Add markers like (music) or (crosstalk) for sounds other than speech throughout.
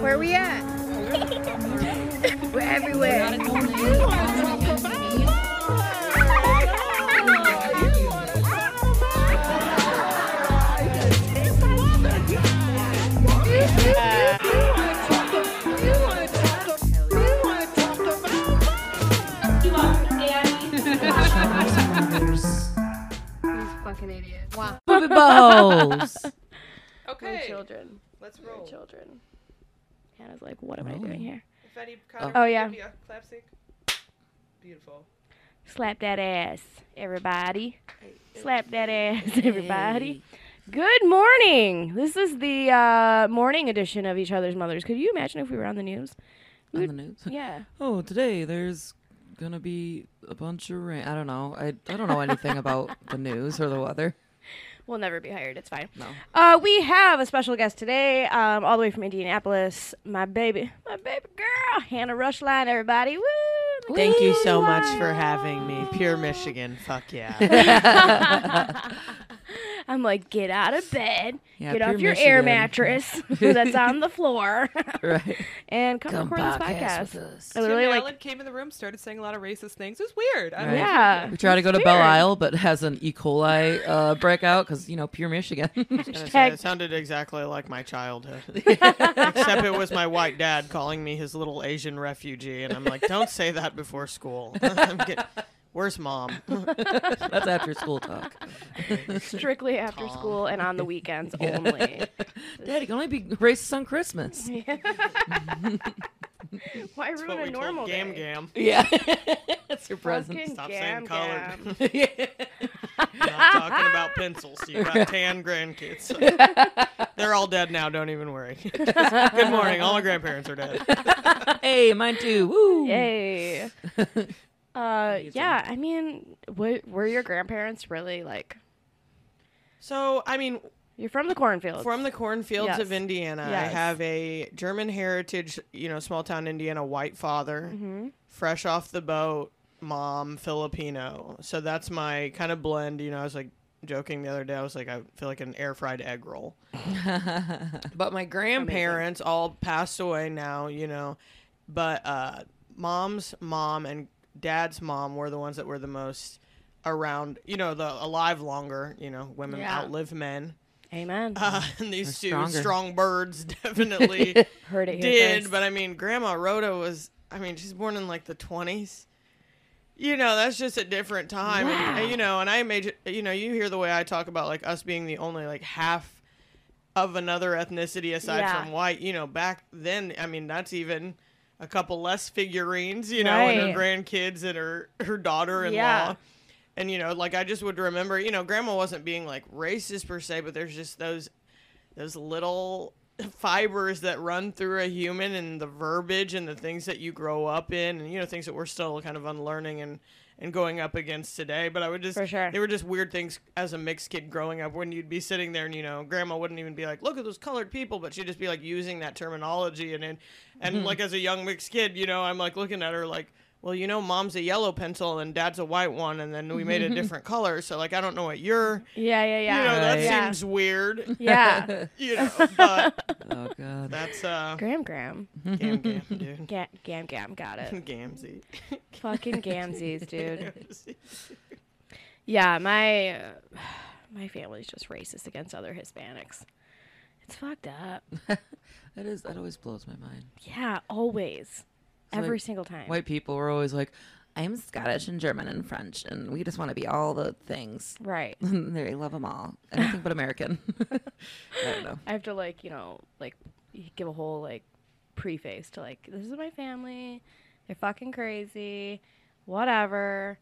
Where are we at? We're everywhere. These fucking idiots. Wow. Bows. We're (laughs) Okay, children. let's We're roll. children. Hannah's like, what am I doing here? If any Oh, yeah. give me a clap sync. Beautiful. Slap that ass, everybody. Slap that ass, everybody. Good morning. This is the uh, morning edition of Each Other's Mothers. Could you imagine if we were on the news? On the news. (laughs) Yeah. Oh, today there's gonna be a bunch of rain. I don't know. I I don't know anything about the news or the weather. We'll never be hired. It's fine. No. Uh, we have a special guest today, um, all the way from Indianapolis. My baby, my baby girl, Hannah Rushline. Everybody, woo! Thank you so much for having me. Pure Michigan. Fuck yeah. (laughs) (laughs) I'm like, get out of bed, Yeah, get off pure your air mattress (laughs) (laughs) that's on the floor, (laughs) Right. and come, Come record this podcast podcast. with us. I literally Tim like, Allen came in the room, started saying a lot of racist things. It was weird. Right. yeah. We try to go to It's Belle. Isle, but has an E. coli uh, breakout because you know pure Michigan. Hashtag- It sounded exactly like my childhood. Except it was my white dad calling me his little Asian refugee, and I'm like, don't say that before school. I'm get- Where's mom? (laughs) That's after school talk. strictly after Tom. school and on the weekends Yeah. only. (laughs) Daddy can only be racist on Christmas. (laughs) Why That's ruin what a normal told Gam day? Gam. Yeah, that's your Fucking present. Stop gam saying colored. gam. Not talking about pencils. You got tan grandkids. They're all dead now. Don't even worry. Good morning. All my grandparents are dead. hey, mine too. Woo! Yay. Uh, yeah, I mean, w- were your grandparents really like? So, I mean, You're from the cornfields. From the cornfields Yes. of Indiana, Yes. I have a German heritage, you know, small town Indiana white father, hmm fresh off the boat, mom Filipino. So that's my kind of blend. You know, I was like joking the other day. I was like, I feel like an air fried egg roll. (laughs) But my grandparents all passed away now, you know. But uh, mom's mom and dad's mom were the ones that were the most around, you know, the alive longer. You know, women Yeah. outlive men. Amen. Uh, (laughs) and these They're two stronger. strong birds (laughs) definitely (laughs) Heard it did. first. But I mean, Grandma Rhoda was, I mean, she's born in like the 20s. You know, that's just a different time. And, Wow. and, you know, and I made, you know, you hear the way I talk about like us being the only like half of another ethnicity aside Yeah. from white. You know, back then, I mean, that's even a couple less figurines, you know, and her grandkids and her, her daughter in law. Yeah. And you know, like I just would remember, you know, grandma wasn't being like racist per se, but there's just those those little fibers that run through a human and the verbiage and the things that you grow up in and you know things that we're still kind of unlearning and and going up against today but i would just For sure. they were just weird things as a mixed kid growing up when you'd be sitting there and you know grandma wouldn't even be like look at those colored people but she'd just be like using that terminology and and, and mm-hmm. like as a young mixed kid you know i'm like looking at her like well, you know, mom's a yellow pencil and dad's a white one, and then we made a (laughs) different color. So, like, I don't know what you're. yeah, yeah, yeah. You know, that yeah. seems weird. (laughs) yeah. (laughs) You know, but Oh God. that's uh, Gram gram. gam gam, dude. Ga- gam, gam. Got it. Gamsy. Fucking gamsies, dude. Yeah, my uh, (sighs) my family's just racist against other Hispanics. It's fucked up. that is that always blows my mind. Yeah, always. Every like, single time. White people were always like, "I'm Scottish and German and French, and we just want to be all the things." Right. (laughs) they love them all. Anything but American. (laughs) I don't know. (laughs) I have to like, you know, like give a whole like preface to like this is my family. They're fucking crazy. Whatever.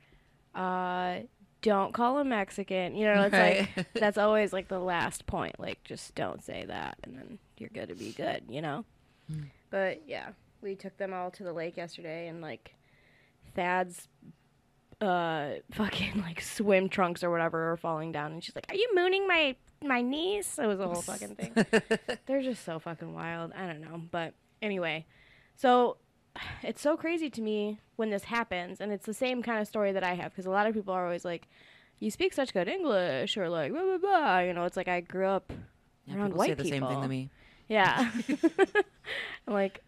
Uh don't call them Mexican. You know, it's like that's always like the last point. Like just don't say that and then you're good to be good, you know? But yeah, we took them all to the lake yesterday and like Thad's uh (laughs) fucking like swim trunks or whatever are falling down and she's like, Are you mooning my my niece? It was a whole fucking thing. (laughs) They're just so fucking wild. I don't know. But anyway, so (sighs) it's so crazy to me when this happens. And it's the same kind of story that I have because a lot of people are always like, you speak such good English or like, blah, blah, blah. You know, it's like I grew up Yeah, around people white say the same thing people. to me. Yeah. (laughs) I'm like,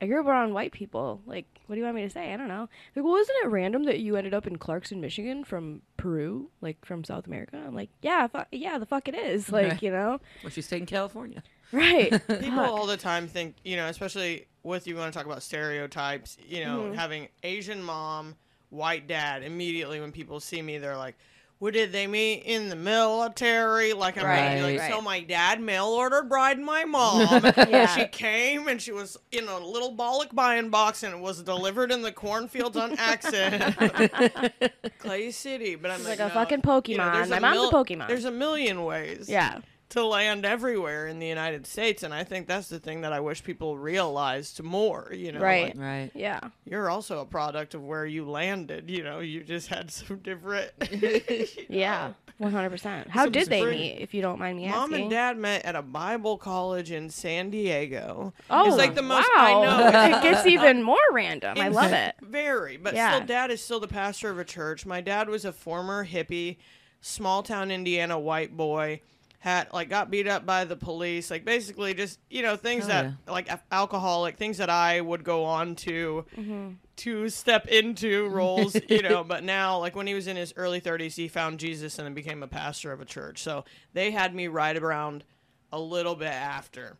I grew up around white people. Like, what do you want me to say? I don't know. Like, well, isn't it random that you ended up in Clarkson, Michigan from Peru, like from South America? I'm like, yeah, fu- yeah, the fuck it is. (laughs) Like, Right. you know, Well, she stayed in California. right? (laughs) People all the time think, you know, especially with you want to talk about stereotypes, you know, Mm-hmm. having Asian mom, white dad, immediately when people see me, they're like, what did they meet in the military? Like, I'm Right, like, right. so my dad mail ordered bride my mom. (laughs) Yeah. She came and she was in a little balikbayan box and it was delivered in the cornfields on accident. (laughs) Clay City. But I'm It's like, like a no, fucking you know, Pokemon. My mom's a Pokemon. There's a million ways yeah. To land everywhere in the United States, and I think that's the thing that I wish people realized more. You know, Right. like, Right. Yeah. you're also a product of where you landed. You know, you just had some different. (laughs) (laughs) Yeah. One hundred percent. How Some did they spring- meet? If you don't mind me Mom asking. Mom and Dad met at a Bible college in San Diego. Oh, it's like the most wow. I know. (laughs) it gets even more random. I love it. Very, but Yeah. still, Dad is still the pastor of a church. My dad was a former hippie, small town Indiana white boy. Had like got beat up by the police, like basically just you know things Hell that like a- alcoholic things that I would go on to Mm-hmm. to step into (laughs) roles, you know. But now, like when he was in his early 30s, he found Jesus and then became a pastor of a church. So they had me right around a little bit after.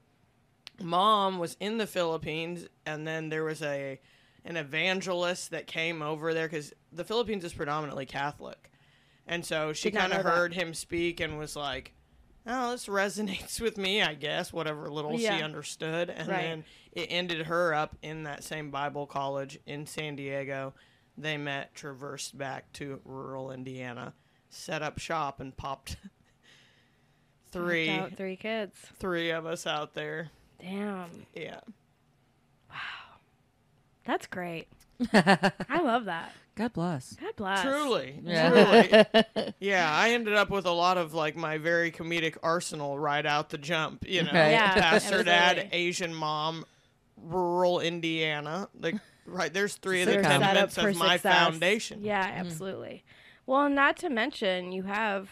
Mom was in the Philippines, and then there was a an evangelist that came over there because the Philippines is predominantly Catholic, and so she kind of know that. heard him speak and was like. Oh, this resonates (laughs) with me, I guess, whatever little Yeah. she understood. And Right. then it ended her up in that same Bible college in San Diego. They met, traversed back to rural Indiana, set up shop, and popped (laughs) three out three kids. three of us out there. Damn. Yeah. Wow. That's great. (laughs) I love that. God bless. God bless. Truly. Yeah. Truly. (laughs) yeah, I ended up with a lot of like my very comedic arsenal right out the jump, you know. Right. Yeah, Pastor dad, absolutely. Asian mom, rural Indiana. Like right, there's three of the They're Sitcom. set up tenets of my success. foundation. Yeah, absolutely. Well, not to mention you have,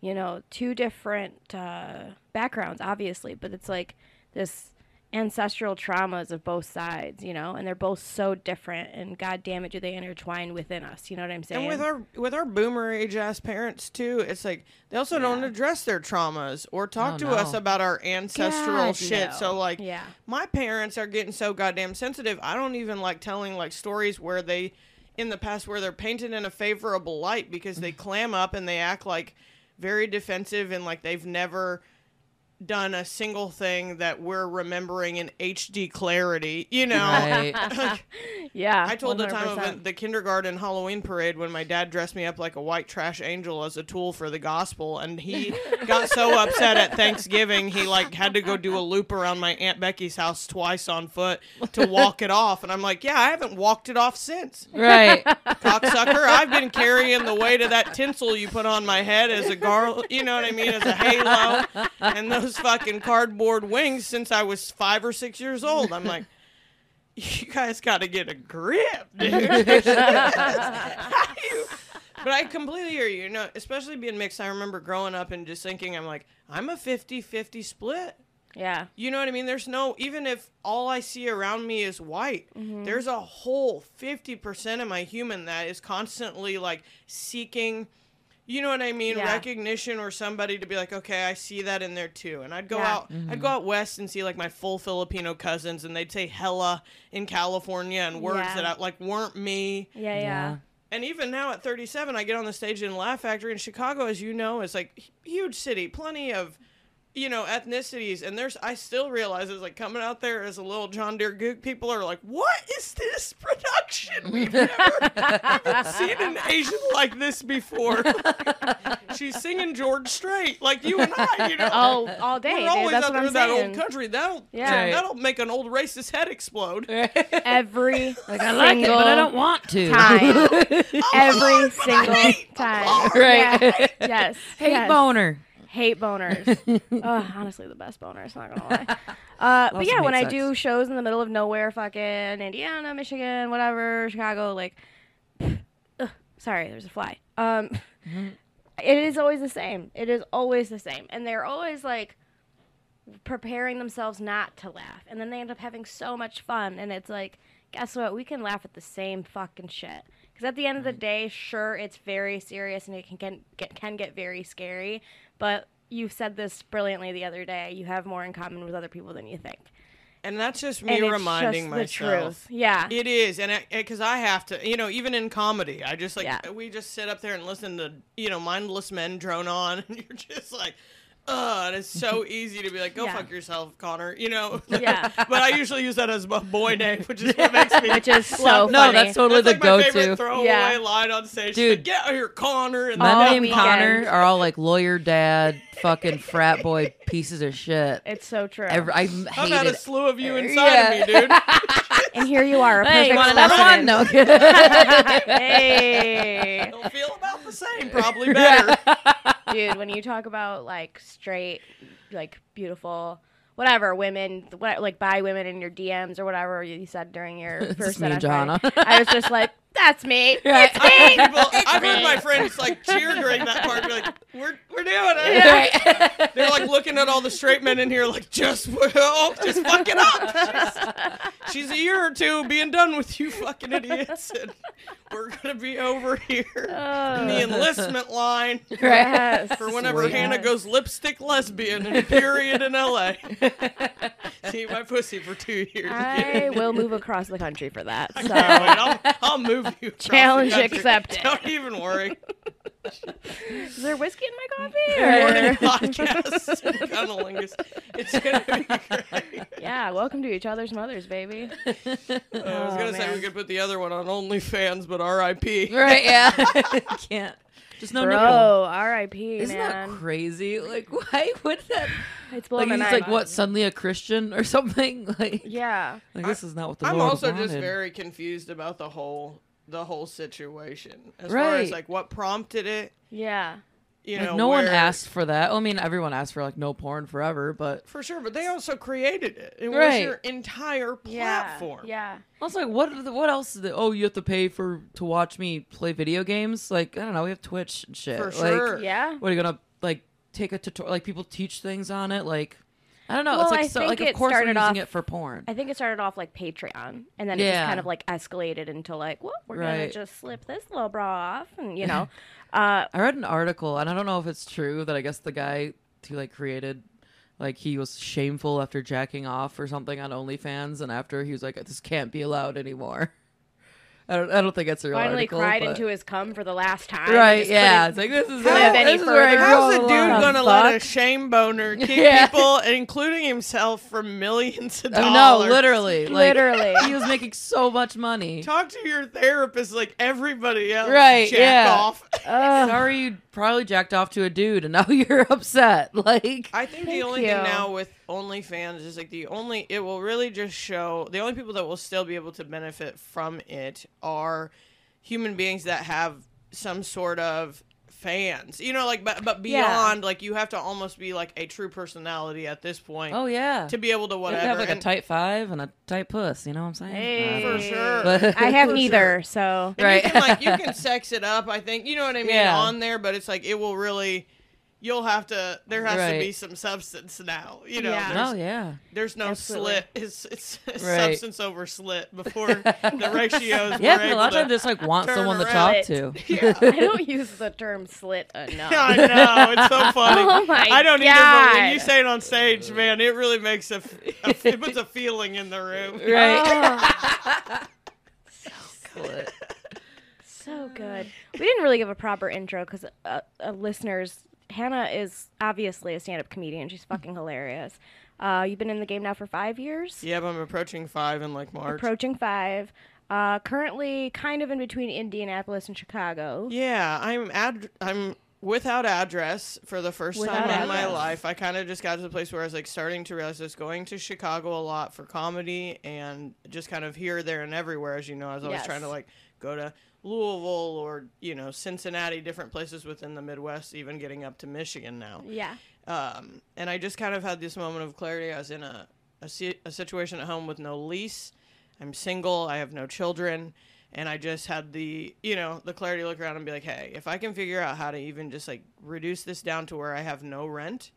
you know, two different uh, backgrounds, obviously, but it's like this ancestral traumas of both sides, you know, and they're both so different. And god damn it, do they intertwine within us? You know what I'm saying? And with our with our boomer age ass parents too, it's like they also don't address their traumas or talk Oh, to no. us about our ancestral God, shit. no. So like yeah, my parents are getting so goddamn sensitive. I don't even like telling like stories where they in the past where they're painted in a favorable light because they mm. clam up and they act like very defensive and like they've never done a single thing that we're remembering in HD clarity, you know. Right. (laughs) yeah. I told the time of the kindergarten Halloween parade when my dad dressed me up like a white trash angel as a tool for the gospel, and he (laughs) got so upset at Thanksgiving he like had to go do a loop around my aunt Becky's house twice on foot to walk it off, and I'm like, yeah, I haven't walked it off since, right. (laughs) cocksucker. I've been carrying the weight of that tinsel you put on my head as a gar, you know what I mean, as a halo, and those fucking cardboard wings since I was five or six years old. I'm like. You guys got to get a grip, dude. (laughs) You- but I completely hear you. You know, especially being mixed, I remember growing up and just thinking, I'm like, I'm a 50 50 split. yeah, You know what I mean? There's no, even if all I see around me is white, Mm-hmm. there's a whole 50% of my human that is constantly like seeking, you know what I mean? Yeah. Recognition or somebody to be like, okay, I see that in there too. And I'd go Yeah. out, I'd mm-hmm. go out west and see like my full Filipino cousins and they'd say hella in California and words Yeah. that I, like weren't me. yeah, yeah. Yeah. And even now at 37, I get on the stage in Laugh Factory in Chicago, as you know, is like huge city, plenty of, you know, ethnicities. And there's, I still realize it's like coming out there as a little John Deere Gook, people are like, what is this (laughs) production? We've never even seen an Asian like this before. (laughs) She's singing George Strait, like you and I, you know. Oh, all day. We're dude. always That's out there in that old country. That'll, Yeah. that'll make an old racist head explode. (laughs) Every Like I like it, but I don't want to. time. Every Lord, but I single time. Oh, right. Yeah. Yes. Hate yes. boner. Hate boners. (laughs) Ugh, honestly, the best boners. Not gonna lie. Uh, but yeah, when I do shows in the middle of nowhere, fucking Indiana, Michigan, whatever, Chicago, like, (sniffs) ugh, sorry, there's a fly. Um, (laughs) Mm-hmm. it is always the same. It is always the same, and they're always like, preparing themselves not to laugh, and then they end up having so much fun. And it's like, guess what? We can laugh at the same fucking shit. Because at the end of the day, sure, it's very serious and it can get, get can get very scary. But you said this brilliantly the other day. You have more in common with other people than you think. And that's just And me it's reminding just the myself. truth. Yeah. It is, and because eh, I, have to, you know, even in comedy, I just like Yeah. we just sit up there and listen to you know mindless men drone on, (laughs) and you're just like, ugh, and it's so (laughs) easy to be like, go Yeah. fuck yourself, Connor, you know. (laughs) Yeah. but I usually use that as my boy name, which is what (laughs) makes me. Which is so laugh. No, that's totally That's the like my favorite go-to. throwaway Yeah. line on stage. Dude. Like, get out here, Connor. And Men All then named weekend. Connor are all like lawyer dad, fucking frat boy pieces of shit. It's so true. Every, I I've hate had a slew of you inside Yeah. of me, dude. and here you are, a Hey, perfect want another one? specimen. No. hey. They'll feel about the same, probably better. Dude when you talk about like straight like beautiful whatever women what, like bi women in your dms or whatever you said during your (laughs) first just me set and on Friday, Jonna. i was just like (laughs) that's me Right. it's I've me heard, people, I've heard my friends like cheer during that part. Be like, "We're we're doing it." Right. They're like looking at all the straight men in here, like, "Just (laughs) oh, just fuck it up." She's, she's a year or two being done with you, fucking idiots, and we're gonna be over here in the uh. enlistment line (laughs) yes. for whenever Sweet. Hannah goes lipstick lesbian in a period in L.A. (laughs) See my pussy for two years. i will move across the country for that Wait, so I'll, I'll move you. Challenge accepted. Don't even worry. Is there whiskey in my coffee (laughs) Morning or- podcast. (laughs) Cunnilingus. It's gonna be (laughs) great. yeah welcome to each other's mothers baby uh, I was oh, gonna say we could put the other one on OnlyFans, but R.I.P. right, yeah. Can't. Just no nipple. bro rip Isn't man that crazy? Like, why would that? it's Like, blowing he's my like, what, suddenly a Christian or something? Like, yeah like this is not what the I'm Lord also wanted. just very confused about the whole the whole situation as far as Right. like what prompted it. yeah You Like, know, no one asked for that. I mean, everyone asked for like no porn forever, but for sure, but they also created it. It was your entire platform. yeah yeah I was like, what? the- What else? Is the, oh, you have to pay for to watch me play video games? Like, I don't know. We have Twitch and shit. For Like, sure. yeah what are you gonna like take a tutorial? Like, people teach things on it. Like, I don't know. Well, it's like I so. Like, of course we're using off- it for porn. I think it started off like Patreon, and then it just kind of like escalated into like, well, we're gonna just slip this little bra off, and you (laughs) know, uh, I read an article, and I don't know if it's true that I guess the guy who like created, like he was shameful after jacking off or something on OnlyFans, and after he was like, "This can't be allowed anymore." (laughs) I don't. I don't think it's a real finally article, cried but- into his cum for the last time. Right? Yeah. It's like this is live it. any This is where I How's a the dude gonna let a shame boner (laughs) keep Yeah. people, including himself, for millions of (laughs) Oh, dollars? no, literally, like, Literally. he was making so much money. Talk to your therapist like everybody else. Right, Jack yeah. off. Ugh. Sorry, you probably jacked off to a dude, and (laughs) now you're upset. (laughs) Like, I think the only you. thing now with OnlyFans is like the only it will really just show the only people that will still be able to benefit from it are human beings that have some sort of fans. You know, like but but Yeah. beyond like you have to almost be like a true personality at this point oh yeah, to be able to you whatever. have like a tight five and a tight puss. You know what I'm saying? Hey. for sure. But- I have For neither, so And Right. You can, like you (laughs) can sex it up. I think you know what I mean Yeah. on there, but it's like it will really. You'll have to. There has to be some substance now. You know. Yeah. there's- Oh yeah. There's no Absolutely. slit. It's it's (laughs) Right. substance over slit before the (laughs) ratios. Yeah, were a lot of able times just like want turn someone to around. talk to. (laughs) Yeah. I don't use the term slit enough. I know it's so funny. Oh my I don't either, but when you say it on stage, man, it really makes a, f- a- it puts a feeling in the room. Right. Oh, so good. We didn't really give a proper intro because uh, uh, listeners, Hannah is obviously a stand-up comedian. She's fucking hilarious. Uh, you've been in the game now for five years, Yeah, but I'm approaching five in like March. approaching five. Uh, currently, kind of in between Indianapolis and Chicago. Yeah, I'm ad- I'm without address for the first Without time in my life. I kind of just got to the place where I was like starting to realize I was going to Chicago a lot for comedy and just kind of here, there, and everywhere. As you know, I was always Yes. trying to like go to Louisville or you know Cincinnati, different places within the Midwest, even getting up to Michigan now. Yeah. Um, and I just kind of had this moment of clarity. I was in a, a, a situation at home with no lease. I'm single. I have no children. And I just had the, you know, the clarity to look around and be like, hey, if I can figure out how to even just like reduce this down to where I have no rent,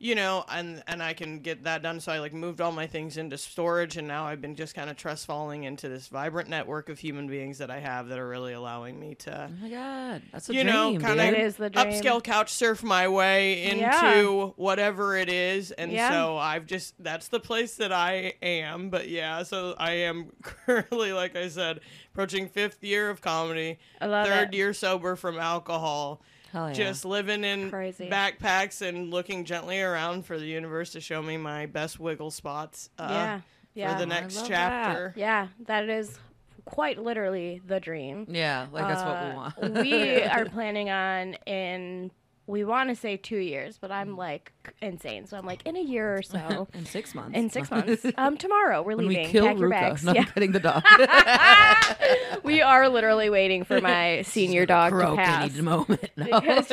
you know, and and I can get that done. So I like moved all my things into storage, and now I've been just kind of trust falling into this vibrant network of human beings that I have that are really allowing me to, Oh my god, that's a you dream, know, kind of is the dream. upscale couch surf my way into Yeah. whatever it is, and Yeah. so I've just that's the place that I am. But yeah, so I am (laughs) currently, like I said, approaching fifth year of comedy, I love third it. year sober from alcohol Hell yeah. just living in Crazy. backpacks and looking gently around for the universe to show me my best wiggle spots uh, yeah. Yeah. for the next love chapter. Yeah, that is quite literally the dream. yeah, like that's what we Uh, want. we (laughs) are planning on in we want to say two years, but I'm Mm. like insane. So I'm like in a year or so. (laughs) in six months. in six months. (laughs) Um, tomorrow we're when leaving. we kill Pack your Ruka. bags. No, yeah. I'm kidding the dog. (laughs) we are literally waiting for my senior dog to pass. any moment. No. Because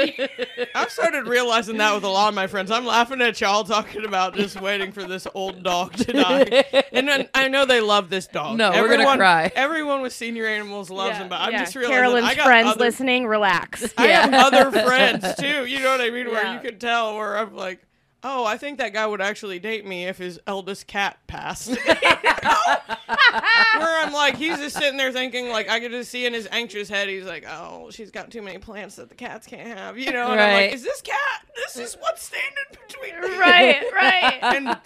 I've started realizing that with a lot of my friends. I'm laughing at y'all talking about just waiting for this old dog to die. And then I know they love this dog. No, we're gonna cry. Everyone with senior animals loves Yeah, them, but I'm yeah. just realizing Carolyn's I got friends other, listening. Relax. I have other friends too. You know what I mean? Where you can tell where I'm like, oh, I think that guy would actually date me if his eldest cat passed. (laughs) Where I'm like, he's just sitting there thinking, like, I could just see in his anxious head, he's like, oh, she's got too many plants that the cats can't have. You know? And I'm Right. like, is this cat? This is what's standing between me right, right. (laughs) and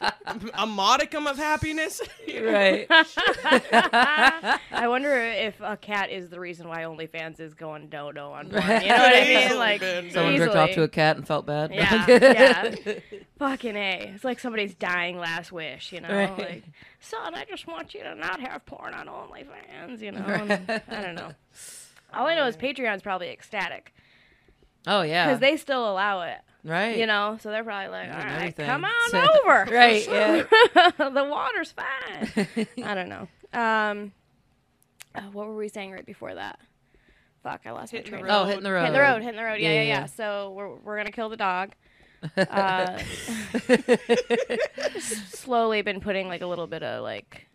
a modicum of happiness. (laughs) Right. I wonder if a cat is the reason why OnlyFans is going no no on porn. You know what I mean? Easily Like Someone easily. jerked off to a cat and felt bad. Yeah, yeah. Fucking a. It's like somebody's dying last wish. You know, Right. like son, I just want you to not have porn on OnlyFans. You know, and I don't know. All I know is Patreon's probably ecstatic Oh yeah. because they still allow it. right. You know, so they're probably like, all And everything. come on So- over. (laughs) Right, yeah. (laughs) the water's fine. (laughs) I don't know. Um, uh, what were we saying right before that? Fuck, I lost Hitting my train. Oh, hitting the road. Hitting the road, hitting the road. Yeah, Yeah, yeah, yeah. yeah. So we're we're gonna kill the dog. Uh, (laughs) (laughs) slowly been putting like a little bit of like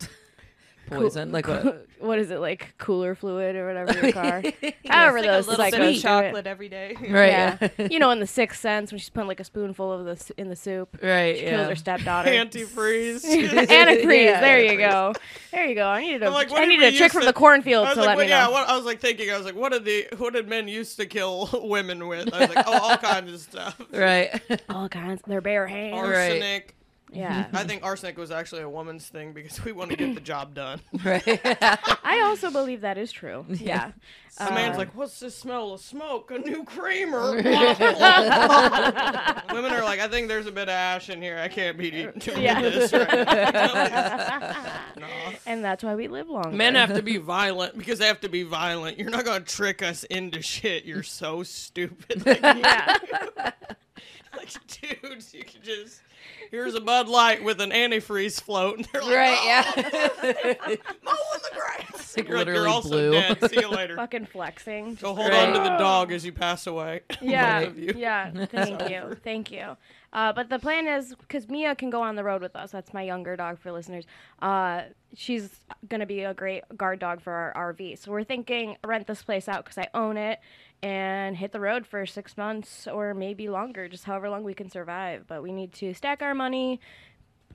Poison. Like what? (laughs) what is it like cooler fluid or whatever in your car. (laughs) However, Like a those little bit of chocolate every day. (laughs) Right. Yeah, Yeah. you know, in the Sixth Sense when she's putting like a spoonful of this in the soup. right. She Yeah. kills her stepdaughter. Antifreeze. Antifreeze. Yeah, there you go. There you go. I needed a, I'm like, I did needed we a chick used from the cornfield I was to like, let what, me yeah, know. what, I was like thinking, I was like, what did the what did men used to kill women with? I was like, oh, all kinds of stuff. Right. All kinds. Their bare hands. Right. Arsenic. Yeah. (laughs) I think arsenic was actually a woman's thing because we want to get the (laughs) job done. right. (laughs) I also believe that is true. Yeah. The man's Uh, like, "What's this smell of smoke? A new creamer." Women are like, "I think there's a bit of ash in here. I can't be doing Yeah. this right now." No. and that's why we live longer. Men have to be violent because they have to be violent. You're not gonna trick us into shit. You're so stupid. Like, yeah. like, dudes, you can just here's a Bud Light with an antifreeze float, (laughs) and they're like, Right. "Oh, Yeah. (laughs) mowing the grass. like You're like, literally you're also blue. dead. See you (laughs) later. Fucking flexing. Go Just- hold Right. on to the dog as you pass away. Yeah. You. Yeah. Thank you. Thank you. Uh, but the plan is because Mia can go on the road with us. That's my younger dog for listeners. Uh, she's gonna be a great guard dog for our RV. So we're thinking rent this place out because I own it and hit the road for six months or maybe longer, just however long we can survive. But we need to stack our money,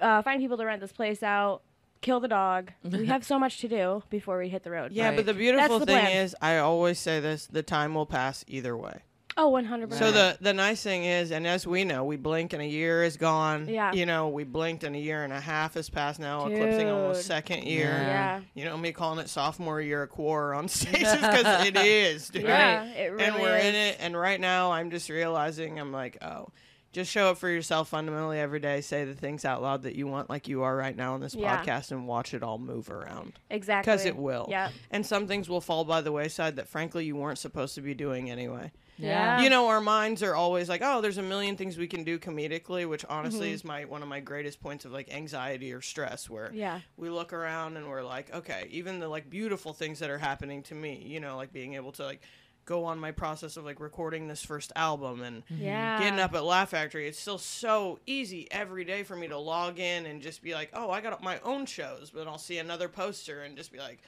uh, find people to rent this place out, kill the dog. (laughs) we have so much to do before we hit the road. Yeah, Right. but the beautiful the thing plan. is, I always say this: the time will pass either way. Oh, 100%. So the the nice thing is, and as we know, we blink and a year is gone. Yeah. You know, we blinked and a year and a half has passed now, eclipsing almost second year. Yeah. Yeah. You know, me calling it sophomore year of quar on (laughs) (laughs) stages because it is, dude. Yeah, it really and we're in it. And right now, I'm just realizing, I'm like, oh. Just show up for yourself fundamentally every day. Say the things out loud that you want, like you are right now on this Yeah. podcast, and watch it all move around. Exactly. Because it will. Yeah. And some things will fall by the wayside that, frankly, you weren't supposed to be doing anyway. Yeah. You know, our minds are always like, oh, there's a million things we can do comedically, which honestly Mm-hmm. is my one of my greatest points of like anxiety or stress, where Yeah. we look around and we're like, okay, even the like beautiful things that are happening to me, you know, like being able to like go on my process of like recording this first album and Yeah. getting up at Laugh Factory, it's still so easy every day for me to log in and just be like, oh, I got my own shows, but I'll see another poster and just be like,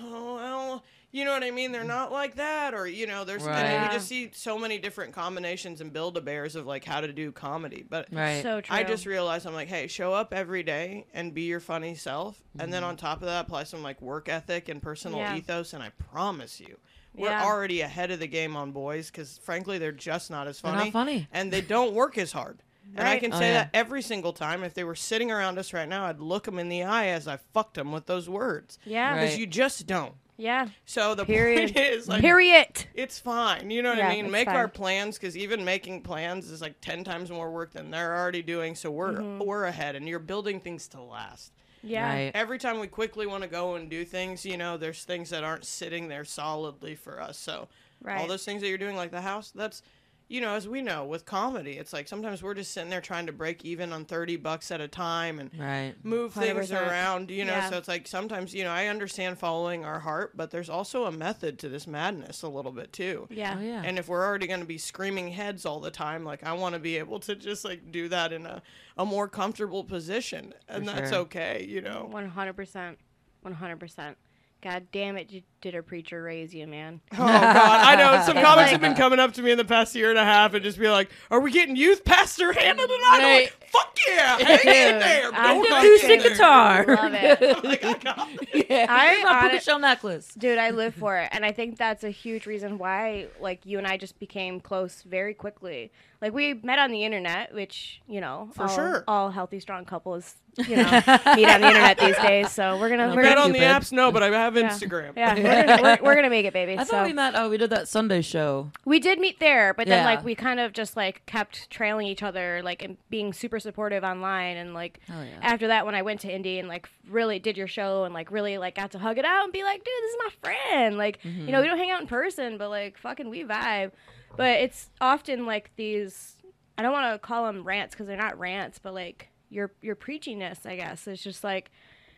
oh well you know what i mean they're not like that or you know there's and then Right. we just see so many different combinations and build a bears of like how to do comedy but Right. So true. I just realized I'm like, hey, show up every day and be your funny self, and Mm-hmm. then on top of that, apply some like work ethic and personal Yeah. ethos, and I promise you, we're Yeah. already ahead of the game on boys because frankly, they're just not as They're funny, not funny. and they don't work as hard. And I Right. can Oh, say yeah. that every single time. If they were sitting around us right now, I'd look them in the eye as I fucked them with those words. Yeah. Right. Because you just don't. Yeah. So the Period. point (laughs) is, like, Period. it's fine. You know what Yeah, I mean? Make our plans because even making plans is like ten times more work than they're already doing. So we're Mm-hmm. we're ahead, and you're building things to last. Yeah. Right. Every time we quickly want to go and do things, you know, there's things that aren't sitting there solidly for us. So Right. all those things that you're doing, like the house, that's you know, as we know with comedy, it's like sometimes we're just sitting there trying to break even on 30 bucks at a time and right. move 100%. things around, you know. Yeah. So it's like sometimes, you know, I understand following our heart, but there's also a method to this madness a little bit too. Yeah. Oh, yeah. And if we're already going to be screaming heads all the time, like I want to be able to just like do that in a, a more comfortable position. And For that's sure. okay, you know. 100%. 100%. God damn it! Did, did a preacher raise you, man? (laughs) Oh God, I know some (laughs) It's comics like- have been coming up to me in the past year and a half and just be like, "Are we getting youth pastor Hannah tonight?" I'm Right. like, "Fuck yeah, (laughs) hang in there, I'm don't just hang in acoustic guitar. Love it. Like, I got it. yeah. I- Here's my on puppet shell necklace. Dude, I live for it, and I think that's a huge reason why, like, you and I just became close very quickly. Like, we met on the internet, which you know, For all, sure. all healthy, strong couples, you know, meet on the internet these (laughs) days. So we're gonna, we're Met gonna, on the apps, no, but I have Yeah. Instagram. yeah, we're gonna, we're, we're gonna make it, baby. I so thought we met. Oh, we did that Sunday show. we did meet there, but then Yeah. like we kind of just like kept trailing each other, like and being super supportive online, and like Oh yeah. after that when I went to Indy and like really did your show and like really like got to hug it out and be like, dude, this is my friend. Like, you mm-hmm. know, we don't hang out in person, but like fucking we vibe. But it's often like these I don't want to call them rants because they're not rants, but like your your preachiness, I guess, is just like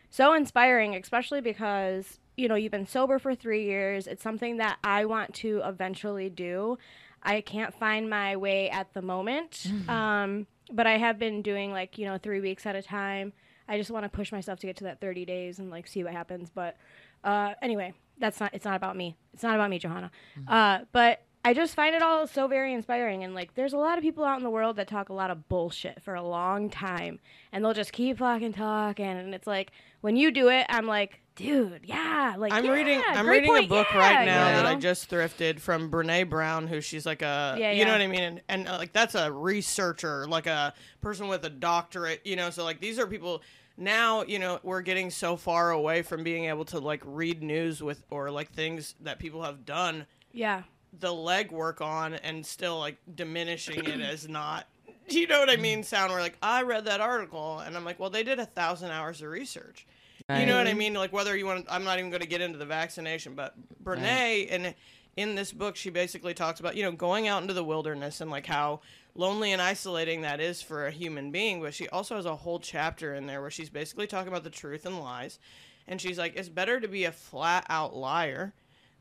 so inspiring, especially because you know you've been sober for three years. It's something that I want to eventually do. I can't find my way at the moment, um, but I have been doing like you know three weeks at a time. I just want to push myself to get to that 30 days and like see what happens. But uh, anyway, that's not. It's not about me. It's not about me, Johanna. Uh, but I just find it all so very inspiring. And like, there's a lot of people out in the world that talk a lot of bullshit for a long time, and they'll just keep fucking talking. And it's like when you do it, I'm like, dude, yeah, like I'm yeah, reading. I'm reading point, a book yeah, right you now that I just thrifted from Brene Brown, who she's like a, Yeah, you know what I mean, and, and uh, like that's a researcher, like a person with a doctorate, you know. So like these are people. Now you know we're getting so far away from being able to like read news with or like things that people have done yeah, the legwork on and still like diminishing it as not (laughs) you know what I mean sound where like I read that article and I'm like well they did a thousand hours of research. You know what I mean? Like whether you want I'm not even going to get into the vaccination but Brene and in this book she basically talks about you know going out into the wilderness and like how lonely and isolating that is for a human being but she also has a whole chapter in there where she's basically talking about the truth and lies and she's like it's better to be a flat out liar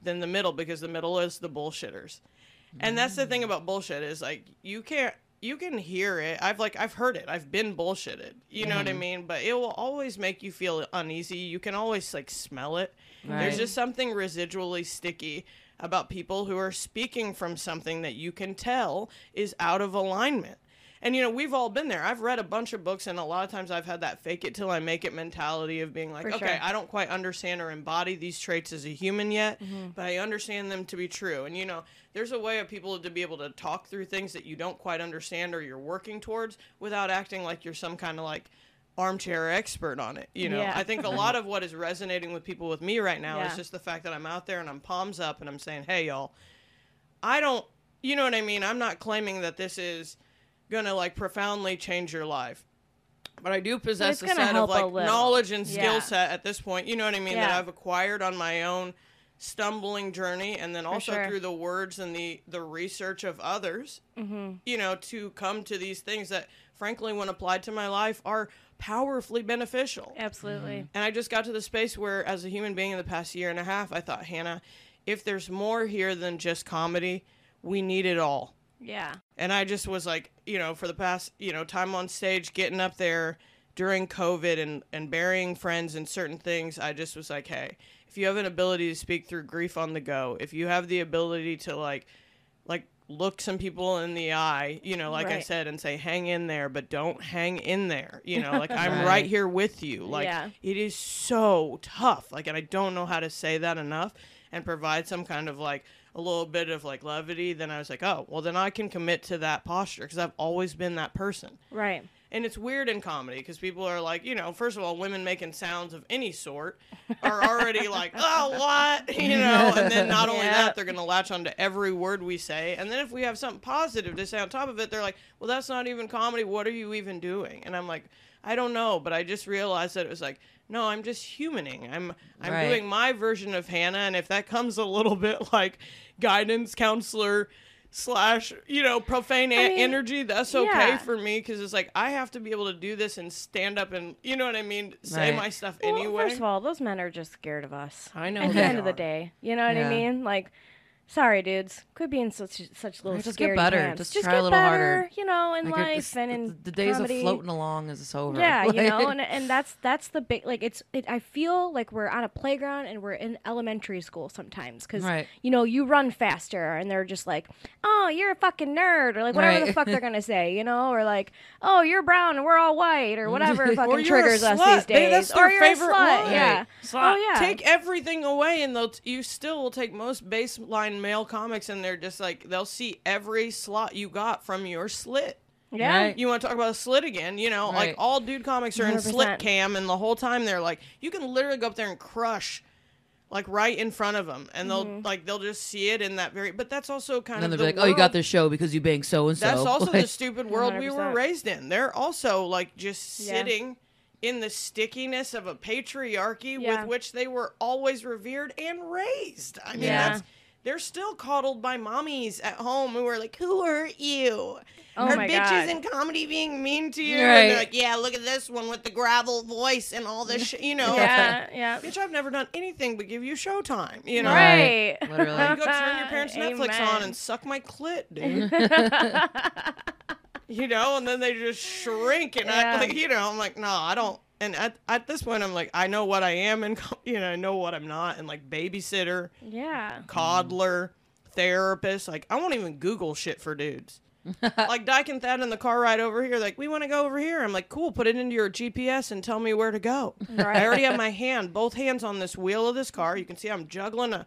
than the middle because the middle is the bullshitters. And that's the thing mm. about bullshit is like you can't you can hear it. I've like I've heard it. I've been bullshitted. You know what I mm-hmm. mean? But it will always make you feel uneasy. You can always like smell it. There's just something residually sticky about people who are speaking from something that you can tell is out of alignment. And you know, we've all been there. I've read a bunch of books and a lot of times I've had that fake it till I make it mentality of being like, For okay, sure. I don't quite understand or embody these traits as a human yet, mm-hmm. but I understand them to be true. And you know, there's a way of people to be able to talk through things that you don't quite understand or you're working towards without acting like you're some kind of like armchair expert on it. You know, Yeah. I think a lot of what is resonating with people with me right now Yeah. is just the fact that I'm out there and I'm palms up and I'm saying, hey, y'all, I don't, you know what I mean? I'm not claiming that this is going to like profoundly change your life. But I do possess a set of like knowledge and skill Yeah. set at this point. You know what I mean? That I've acquired on my own stumbling journey and then also sure. through the words and the the research of others Mm-hmm. you know to come to these things that frankly when applied to my life are powerfully beneficial absolutely. and I just got to the space where, as a human being in the past year and a half, I thought, Hannah, if there's more here than just comedy, we need it all. Yeah, And I just was like, you know, for the past, you know, time on stage, getting up there, during COVID and and burying friends and certain things, I just was like, hey, if you have an ability to speak through grief on the go, if you have the ability to like like look some people in the eye, you know, like I said, and say, hang in there, but don't hang in there. You know, like (laughs) I'm right, Right. here with you. Like Yeah. it is so tough. Like, and I don't know how to say that enough and provide some kind of like a little bit of like levity. Then I was like, oh, well, then I can commit to that posture because I've always been that person. Right. And it's weird in comedy because people are like, you know, first of all, women making sounds of any sort (laughs) are already like, oh, what? (laughs) You know, and then not only Yeah. that, they're going to latch onto every word we say. And then if we have something positive to say on top of it, they're like, well, that's not even comedy. What are you even doing? And I'm like, I don't know, but I just realized that it was like, no, I'm just humaning. I'm I'm Right. doing my version of Hannah, and if that comes a little bit like guidance counselor slash you know profane I a- mean, energy that's okay yeah. for me because it's like i have to be able to do this and stand up and you know what i mean say Right. my stuff Well, anyway first of all, those men are just scared of us. i know At the they end of the day, you know what Yeah. I mean? Like, sorry, dudes, quit being such such little Right, just get better. Just just try a little better, harder. You know, in Like, life and in the days comedy. of floating along is over. Yeah, you know, (laughs) and and that's that's the big like it's it. I feel like we're on a playground and we're in elementary school sometimes because Right. you know you run faster and they're just like, oh, you're a fucking nerd or like whatever the fuck they're (laughs) gonna say, you know, or like, oh, you're brown and we're all white or (laughs) whatever fucking Or triggers us these They- days. that's or their favorite line. yeah. Slut. Oh yeah. take everything away and they'll t- you still will take most baseline male comics and they're just like they'll see every slot you got from your slit yeah. Right. you want to talk about a slit again you know like all dude comics are in 100%. slit cam and the whole time they're like you can literally go up there and crush like right in front of them and they'll Mm-hmm. like they'll just see it in that very but that's also kind And then of they'll be the like, "Oh, you got this show because you bang so and so." that's also (laughs) the stupid world we were raised in. They're also like just Yeah. sitting in the stickiness of a patriarchy Yeah. with which they were always revered and raised. I mean, Yeah. that's they're still coddled by mommies at home who are like, "Who hurt you?" Oh Are my bitches God. in comedy being mean to you? Right. And they're like, "Yeah, look at this one with the gravel voice and all this (laughs) shit." You know, Yeah, yeah. bitch, I've never done anything but give you showtime. You know, Right. Literally. you go turn your parents' (laughs) Netflix on and suck my clit, dude. (laughs) you know, and then they just shrink and act Yeah. like, you know, I'm like, no, I don't. And at, at this point, I'm like, I know what I am and, (laughs) you know, I know what I'm not. And like babysitter, Yeah. coddler, therapist. Like, I won't even Google shit for dudes. (laughs) like Dyke and Thad in the car ride over here, like, we want to go over here. I'm like, cool, put it into your GPS and tell me where to go. Right. I already have my hand, both hands on this wheel of this car. You can see I'm juggling a,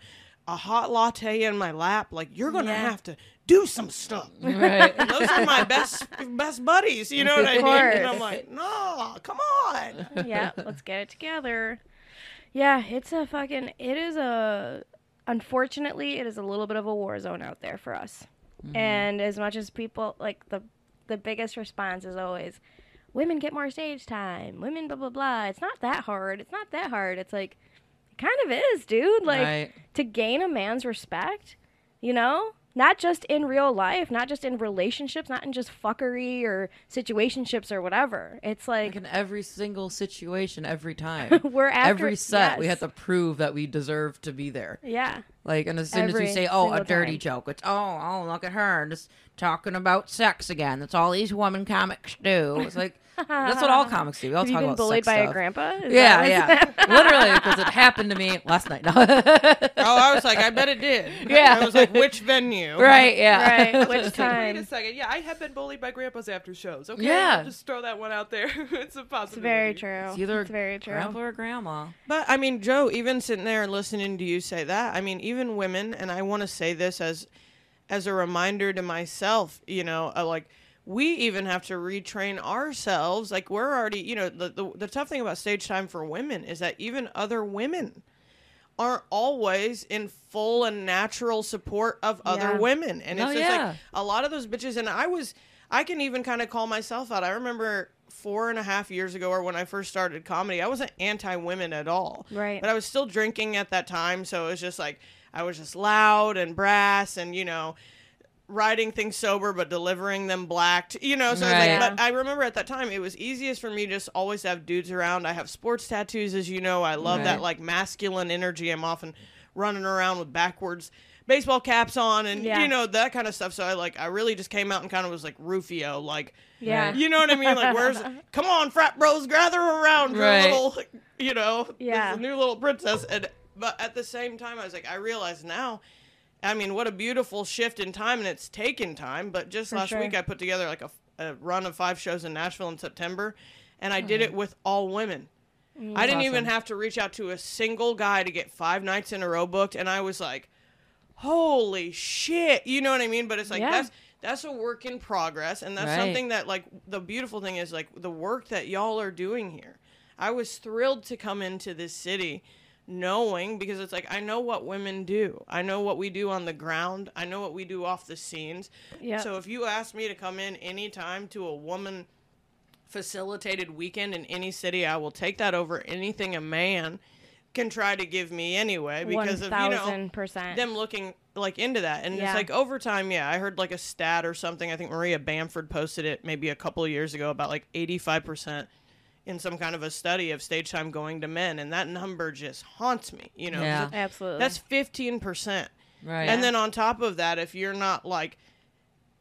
a hot latte in my lap. Like, you're going to Yeah. have to do some stuff. (laughs) right. (laughs) Those are my best best buddies. You know what I mean? And. I'm like, no, come on. (laughs) yeah, let's get it together. Yeah, it's a fucking. It is a. Unfortunately, it is a little bit of a war zone out there for us. Mm-hmm. And as much as people like the, the biggest response is always, women get more stage time. Women blah blah blah. It's not that hard. It's not that hard. It's like, it kind of is, dude. Like Right. to gain a man's respect, you know. Not just in real life, not just in relationships, not in just fuckery or situationships or whatever. It's Like like in every single situation, every time. (laughs) we're after every set, we yes. have to prove that we deserve to be there. Yeah. Like, and as soon as Every we say, "Oh, a dirty time. joke," it's, "Oh, oh, look at her, just talking about sex again." That's all these woman comics do. It's like that's what all (laughs) comics do. We all Have you talk been about bullied sex by stuff. a grandpa? Is Yeah, yeah, (laughs) literally, because it happened to me last night. No. (laughs) Oh, I was like, I bet it did. Yeah. I was like, which venue? right, yeah, Right. Which time? Wait a second. Yeah, I have been bullied by grandpas after shows. Okay, Yeah. I'll just throw that one out there. it's a It's very true. It's either It's very true. grandpa or grandma. But I mean, Joe, even sitting there and listening to you say that, I mean, even women, and I want to say this as as a reminder to myself, you know, uh, like we even have to retrain ourselves. Like we're already, you know, the, the the tough thing about stage time for women is that even other women aren't always in full and natural support of other Yeah. women. And it's Oh, just yeah. like a lot of those bitches and I was I can even kind of call myself out. I remember four and a half years ago or when I first started comedy, I wasn't anti women at all. Right. But I was still drinking at that time, so it was just like I was just loud and brass and, you know, writing things sober but delivering them blacked. You know, so it's Right. like but I remember at that time it was easiest for me just always to have dudes around. I have sports tattoos as you know. I love that like masculine energy. I'm often running around with backwards baseball caps on and Yeah. you know that kind of stuff. So I like I really just came out and kind of was like Rufio, like Yeah. you know what I mean? Like where's (laughs) come on, frat bros, gather around Right. little you know, Yeah. this new little princess. And but at the same time I was like, I realize now I mean, what a beautiful shift in time, and it's taken time. But just For last sure. week, I put together like a, a run of five shows in Nashville in September, and I did it with all women. Mm, I didn't even have to reach out to a single guy to get five nights in a row booked, and I was like, "Holy shit!" You know what I mean? But it's like Yeah. that's that's a work in progress, and that's Right. something that like the beautiful thing is like the work that y'all are doing here. I was thrilled to come into this city knowing because it's like I know what women do. I know what we do on the ground. I know what we do off the scenes. Yeah. So if you ask me to come in anytime to a woman facilitated weekend in any city, I will take that over anything a man can try to give me anyway because of you know percent. them looking like into that and Yeah. it's like over time yeah i heard like a stat or something i think maria bamford posted it maybe a couple of years ago about like 85% in some kind of a study of stage time going to men and that number just haunts me you know, Yeah. Absolutely. that's 15% Right. and then on top of that, if you're not like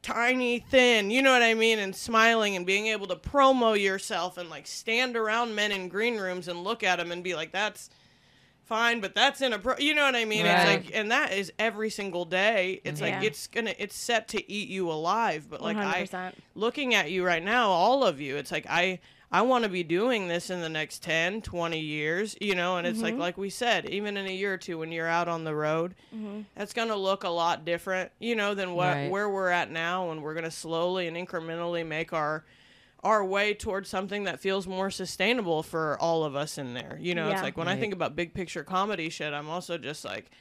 tiny, thin, you know what I mean, and smiling and being able to promo yourself and like stand around men in green rooms and look at them and be like, that's fine, but that's in a pro, you know what I mean? Right. It's like, and that is every single day. It's Yeah. like, it's gonna, it's set to eat you alive. But like, I, 100%. looking at you right now, all of you, it's like, I, I want to be doing this in the next 10, 20 years, you know, and it's Mm-hmm. like, like we said, even in a year or two when you're out on the road, Mm-hmm. that's going to look a lot different, you know, than what Right. where we're at now and we're going to slowly and incrementally make our our way towards something that feels more sustainable for all of us in there. You know, it's like when I think about big picture comedy shit, I'm also just like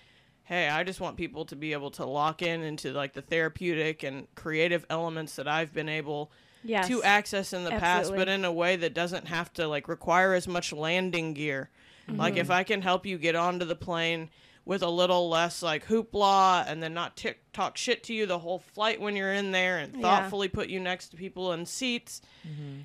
hey, I just want people to be able to lock in into like the therapeutic and creative elements that I've been able yes. to access in the past, but in a way that doesn't have to like require as much landing gear. Like Mm-hmm. if I can help you get onto the plane with a little less like hoopla and then not tick talk shit to you the whole flight when you're in there and Yeah. thoughtfully put you next to people in seats,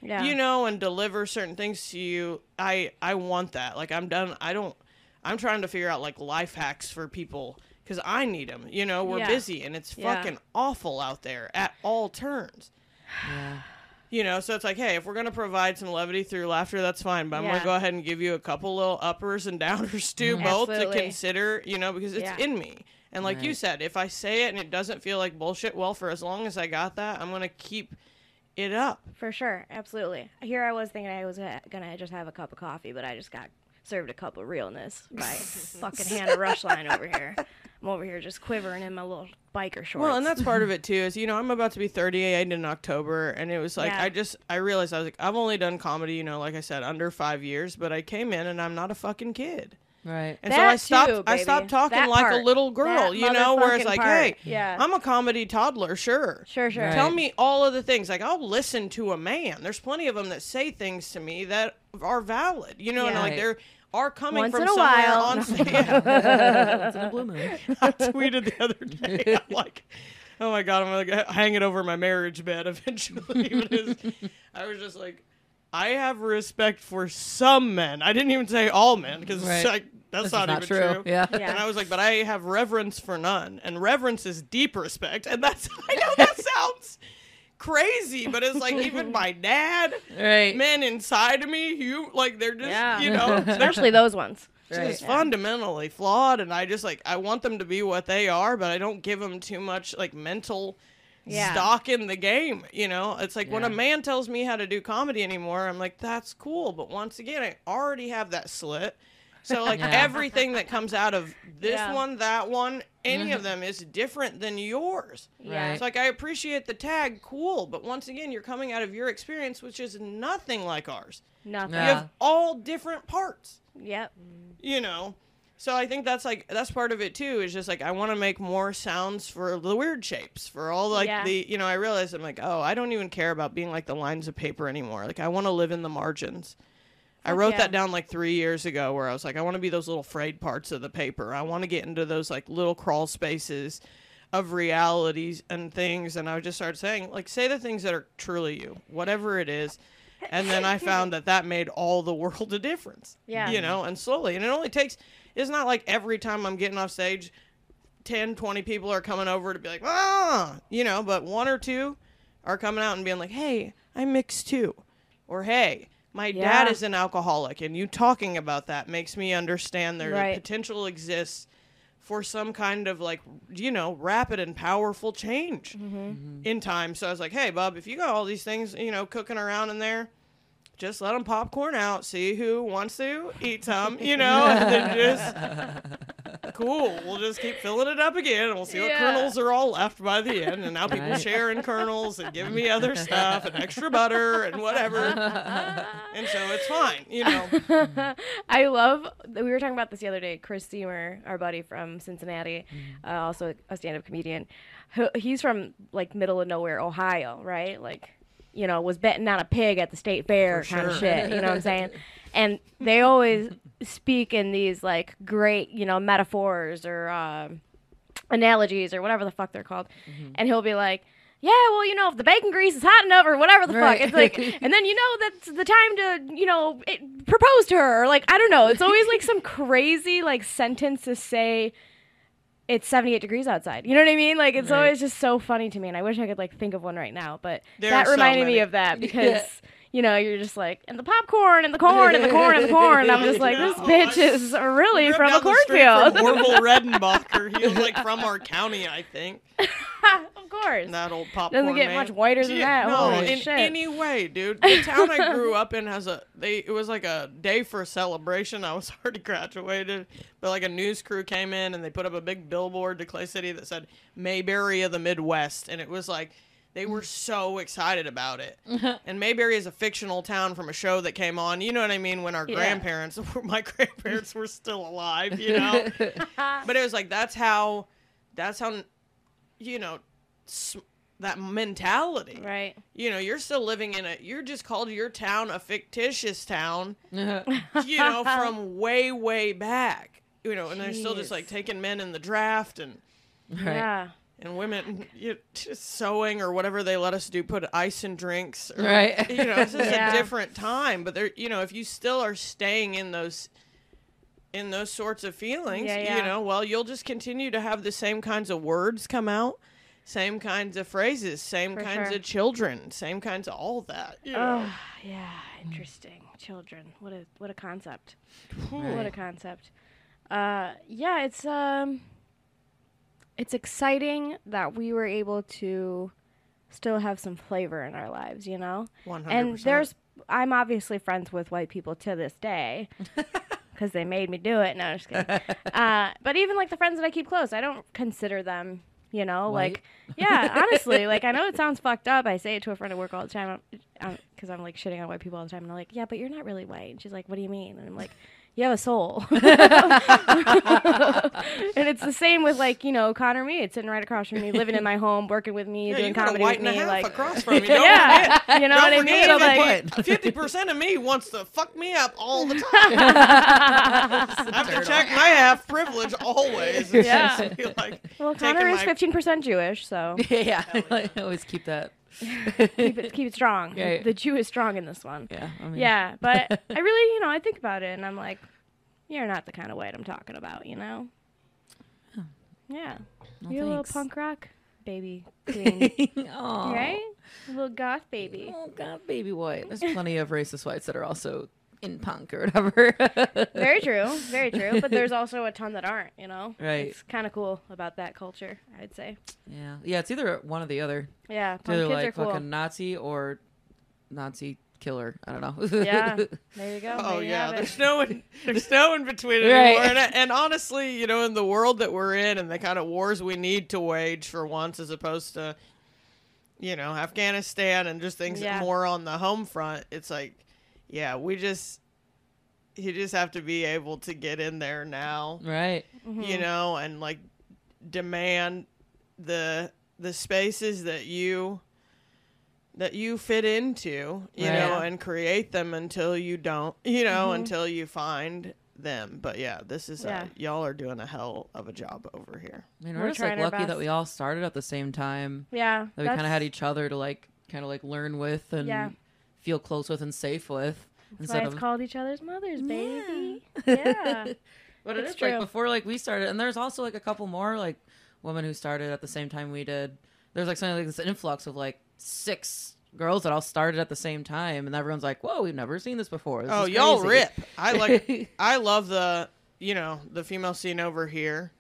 yeah. you know, and deliver certain things to you. I I want that. Like I'm done. I don't. I'm trying to figure out like life hacks for people because I need them. You know, we're Yeah. busy and it's Yeah. fucking awful out there at all turns. Yeah. You know, so it's like, hey, if we're gonna provide some levity through laughter, that's fine. But I'm Yeah. gonna go ahead and give you a couple little uppers and (laughs) downers too, both to consider. You know, because it's Yeah. in me. And like you Right. said, if I say it and it doesn't feel like bullshit, well, for as long as I got that, I'm gonna keep it up. For sure, absolutely. Here I was thinking I was uh, gonna just have a cup of coffee, but I just got served a cup of realness by (laughs) fucking Hannah Rushline over here. I'm over here just quivering in my little biker shorts. Well, and that's part of it (laughs) too. Is you know I'm about to be 38 in October, and it was like Yeah. I just I realized I was like I've only done comedy, you know, like I said, under five years, but I came in and I'm not a fucking kid, Right. and so I stopped too, I stopped talking That like part. a little girl, That you know, where it's like, part. hey, Yeah. I'm a comedy toddler, sure. sure, sure. Right. Tell me all of the things. Like I'll listen to a man. There's plenty of them that say things to me that are valid, you know, and Yeah. like they're are coming Once from in a somewhere while. on (laughs) stage. (laughs) Yeah. Once in a blue moon. (laughs) I tweeted the other day. I'm like, oh my god, I'm gonna hang it over my marriage bed eventually. But it's- I was just like, I have respect for some men. I didn't even say all men because Right. like, that's not, not even true. true. Yeah. Yeah. And I was like, but I have reverence for none, and reverence is deep respect, and that's I know that sounds crazy, but it's like even (laughs) my dad, Right. men inside of me, you like they're just Yeah. you know (laughs) Especially those ones. Right. just fundamentally flawed and i just like i want them to be what they are but i don't give them too much like mental Yeah. stock in the game you know it's like when a man tells me how to do comedy anymore i'm like that's cool but once again i already have that slit so like Yeah. everything that comes out of this Yeah. one that one any of mm-hmm. them is different than yours Yeah. it's like I appreciate the tag, cool, but once again, you're coming out of your experience, which is nothing like ours. Nothing. You have all different parts Yep. you know so i think that's like that's part of it too is just like i want to make more sounds for the weird shapes for all like Yeah. the you know i realize i'm like oh i don't even care about being like the lines of paper anymore like i want to live in the margins i wrote yeah. that down like three years ago where i was like i want to be those little frayed parts of the paper i want to get into those like little crawl spaces of realities and things and i just started saying like say the things that are truly you whatever it is and then i (laughs) found that that made all the (laughs) world a difference Yeah. you know and slowly and it only takes it's not like every time i'm getting off stage 10, 20 people are coming over to be like, ah, you know, but one or two are coming out and being like, hey, I'm mixed too. Or hey, my dad is an alcoholic. And you talking about that makes me understand there Right. potential exists for some kind of like, you know, rapid and powerful change Mm-hmm. in time. So I was like, hey, Bub, if you got all these things, you know, cooking around in there, just let them popcorn out, see who wants to eat some, you (laughs) know, and then just cool. We'll just keep filling it up again, and we'll see what Yeah. kernels are all left by the end. And now people Right. sharing kernels and giving me other stuff and extra butter and whatever, and so it's fine, you know. (laughs) I love. We were talking about this the other day. Chris Seymour, our buddy from Cincinnati, uh, also a stand-up comedian. He's from like middle of nowhere, Ohio, right? Like, you know, was betting on a pig at the state fair For kind of shit. You know what I'm saying? (laughs) And they always speak in these like great, you know, metaphors or um analogies or whatever the fuck they're called. And he'll be like. Yeah, well, you know, if the bacon grease is hot enough or whatever the Right. fuck, it's like, and then you know that's the time to, you know, it, propose to her, or like I don't know. It's always like some (laughs) crazy like sentence to say. It's 78 degrees outside. You know what I mean? Like it's Right. always just so funny to me, and I wish I could like think of one right now. But There that are so reminded me of that (laughs) because Yeah. You know you're just like and the popcorn and the corn and the corn and the corn. And I'm just like this (laughs) bitch Oh, is really from a down the street cornfield. From Orville (laughs) Redenbacher. He was like from our county, I think. (laughs) of course. That old popcorn Doesn't get man. much whiter than Yeah, that. No, Holy in shit. any way, dude. The town I grew up in has a they. It was like a day for a celebration. I was already graduated, but like a news crew came in and they put up a big billboard to Clay City that said Mayberry of the Midwest, and it was like. They were (laughs) so excited about it. (laughs) and Mayberry is a fictional town from a show that came on. You know what I mean? When our Yeah. grandparents, (laughs) my grandparents were still alive, you know? but it was like that's how that's how you know s- that mentality right. you know you're still living in a you're just called your town a fictitious town you know from way way back you know and they're still just like taking men in the draft and Right. Yeah. And women you just sewing or whatever they let us do put ice in drinks or, Right. you know this is Yeah. a different time but there you know if you still are staying in those in those sorts of feelings Yeah, yeah. you know well you'll just continue to have the same kinds of words come out same kinds of phrases same For kinds sure. of children same kinds of all that you know? Oh, yeah, interesting. Children. What a what a concept. Whew. What a concept. Uh yeah, it's um it's exciting that we were able to still have some flavor in our lives, you know? 100%. And there's I'm obviously friends with white people to this day. (laughs) Because they made me do it. No, I'm just kidding. (laughs) uh, but even like the friends that I keep close, I don't consider them, you know, White? like, yeah, honestly, like I know it sounds fucked up. I say it to a friend at work all the time because I'm like shitting on white people all the time. And I'm like, yeah, but you're not really white. And she's like, what do you mean? And I'm like, you have a soul. (laughs) and it's the same with like, you know, Connor me. It's sitting right across from me, living in my home, working with me, yeah, doing you got a comedy white with and a me. half Like, across from me. (laughs) Don't yeah, forget. you know Don't what I mean? So Like. Fifty percent of me wants to fuck me up all the (laughs) time. I have to check my half privilege always. Yeah. just be like, well, Connor is fifteen percent Jewish, so yeah, yeah. I always keep that. Keep it keep it strong. (laughs) Yeah. The Jew is strong in this one. Yeah. I mean, Yeah, but (laughs) I really, you know, I think about it and I'm like, you're not the kind of white I'm talking about, you know? Yeah. no you're a little punk rock baby (laughs) queen, right? A little goth baby. Oh God, baby white. There's plenty of racist whites that are also in punk or whatever. (laughs) Very true, very true. But there's also a ton that aren't, you know? Right. It's kind of cool about that culture, I'd say. Yeah. Yeah. It's either one or the other. Yeah, punk either kids like are cool. fucking Nazi or Nazi killer. I don't know. Yeah, there you (laughs) go. Oh there yeah, there's no in, there's no in between (laughs) Right. anymore. And, and honestly, you know, in the world that we're in, and the kind of wars we need to wage for once, as opposed to, you know, Afghanistan and just things Yeah. more on the home front, it's like, yeah, we just, you just have to be able to get in there now. right. Mm-hmm. you know, and like demand the the spaces that you that you fit into, you Right. know, and create them until you don't, you know, Mhm. until you find them. But yeah, this is Yeah. uh, y'all are doing a hell of a job over here. I mean, We're we're, just like trying our lucky that we all started at the same time. Yeah. That we kind of had each other to like kind of like learn with and Yeah. Feel close with and safe with. That's why instead it's of called each other's mothers, baby. Yeah. (laughs) But it It's true. like before like we started, and there's also like a couple more like women who started at the same time we did. There's like something like this influx of like six girls that all started at the same time, and everyone's like, "Whoa, we've never seen this before." This Oh, is y'all rip! I like. (laughs) I love the you know the female scene over here,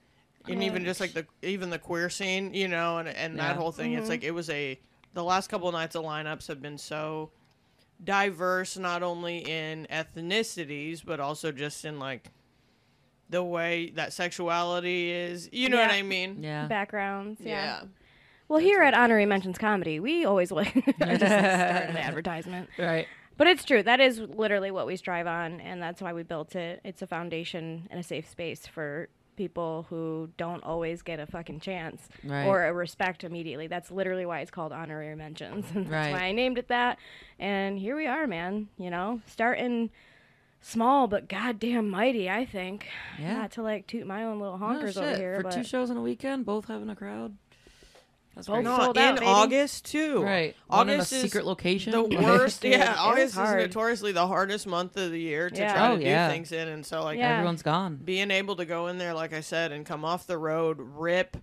and even just like the even the queer scene, you know, and and that whole thing. It's mm-hmm. like it was a the last couple of nights of lineups have been so diverse, not only in ethnicities but also just in like the way that sexuality is. You know what I mean? Yeah. Backgrounds. Yeah. Yeah. Well, here at Honorary Mentions Comedy, we always like I (laughs) just started an (laughs) advertisement. Right. But it's true. That is literally what we strive on, and that's why we built it. It's a foundation and a safe space for people who don't always get a fucking chance Right. or a respect immediately. That's literally why it's called honorary mentions. And (laughs) that's Right. why I named it that. And here we are, man. You know, starting small but goddamn mighty, I think. Yeah. Not to like toot my own little No honkers over here, For but two shows in a weekend, both having a crowd. That's Both great. No, Sold in out, baby. August too. Right. One in a August is secret location. the (laughs) worst. Dude, yeah, August is hard. notoriously the hardest month of the year to Yeah. try Oh, to yeah. do things in, and so like Yeah. Everyone's gone. being able to go in there, like I said, and come off the road, rip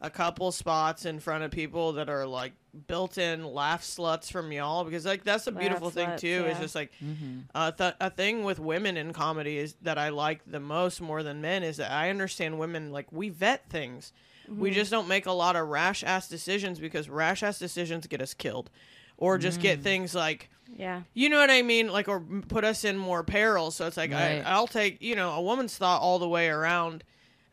a couple spots in front of people that are like built-in laugh sluts from y'all, because like that's the Laugh beautiful thing sluts, too. Is yeah. just like Mm-hmm. uh, th- a thing with women in comedy is that I like the most more than men is that I understand women like we vet things. We Mm-hmm. just don't make a lot of rash ass decisions because rash ass decisions get us killed, or just get Mm. things like yeah. you know what I mean, like or put us in more peril. So it's like Right. I, I'll take you know a woman's thought all the way around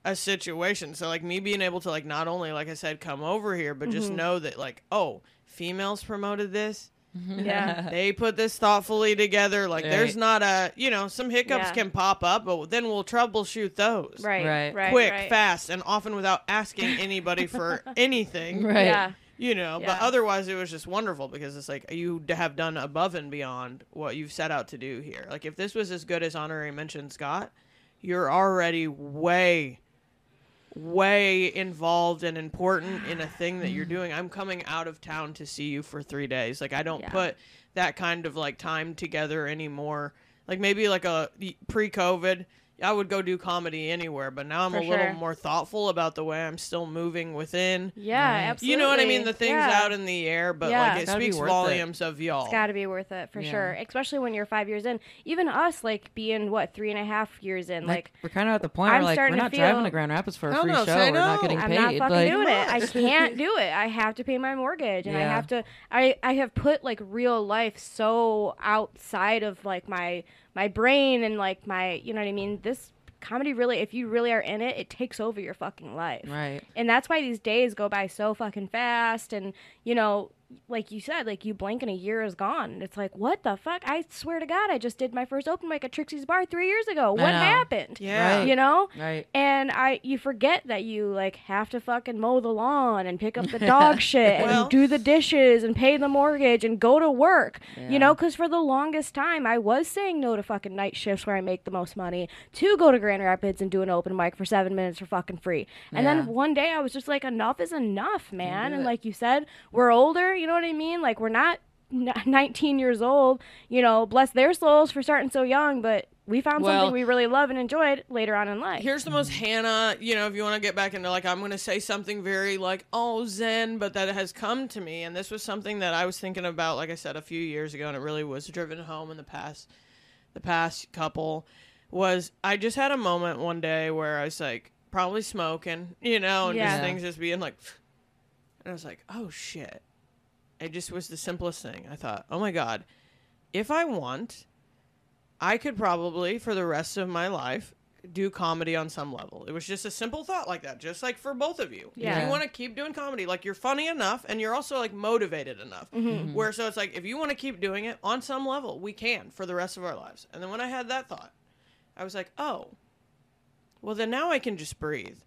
a situation. So like me being able to like not only like I said come over here, but Mm-hmm. just know that like oh females promoted this. Mm-hmm. Yeah. (laughs) They put this thoughtfully together. Like there's not a you know some hiccups Yeah. can pop up, but then we'll troubleshoot those Right. Right. Right. quick, right. fast, and often without asking (laughs) anybody for (laughs) anything. Right. Yeah. You know, but otherwise it was just wonderful because it's like you have done above and beyond what you've set out to do here. Like if this was as good as honorary mentions scott you're already way way involved and important in a thing that you're doing. I'm coming out of town to see you for 3 days. Like I don't Yeah. put that kind of like time together anymore. Like maybe like a pre-COVID I would go do comedy anywhere, but now I'm For a little sure. more thoughtful about the way I'm still moving within Yeah, Right. absolutely. you know what I mean? The things yeah. out in the air, but Yeah. like it gotta be speaks worth it. volumes of y'all. It's got to be worth it for Yeah. sure, especially when you're five years in. Even us, like being what three and a half years in, Like, like we're kind of at the point I'm where like we're starting to not driving to Grand Rapids for a No, free no, show. say We're not no. getting I'm paid. not fucking like, doing it. I can't (laughs) do it. I have to pay my mortgage, and I have to. I I have put like real life so outside of like my my brain and like my you know what I mean. This comedy really, if you really are in it, it takes over your fucking life. Right. And that's why these days go by so fucking fast. And, you know, like you said, like you blink and a year is gone. It's like, what the fuck? I swear to God, I just did my first open mic at Trixie's Bar three years ago. What happened? Yeah. Right. You know? Right. And I, you forget that you like have to fucking mow the lawn and pick up the (laughs) dog shit Well- and do the dishes and pay the mortgage and go to work. Yeah. You know, because for the longest time I was saying no to fucking night shifts where I make the most money to go to Grand Rapids and do an open mic for seven minutes for fucking free. And Yeah. then one day I was just like, enough is enough, man. And it. like you said, we're older. You know what I mean? Like we're not. (laughs) 19 years old, you know, bless their souls for starting so young, but we found Well- something we really love and enjoyed later on in life. Here's the most Hannah, you know, if you want to get back into like, I'm going to say something very like, oh, Zen, but that has come to me. And this was something that I was thinking about, like I said, a few years ago, and it really was driven home in the past, the past couple was I just had a moment one day where I was like, probably smoking, you know, and Yeah. just things just being like, (sniffs) and I was like, oh shit. It just was the simplest thing. I thought, oh my God, if I want, I could probably, for the rest of my life, do comedy on some level. It was just a simple thought like that, just like for both of you. If you want to keep doing comedy, like you're funny enough and you're also like motivated enough. Mm-hmm. Where so it's like, if you want to keep doing it on some level, we can for the rest of our lives. And then when I had that thought, I was like, oh, well, then now I can just breathe.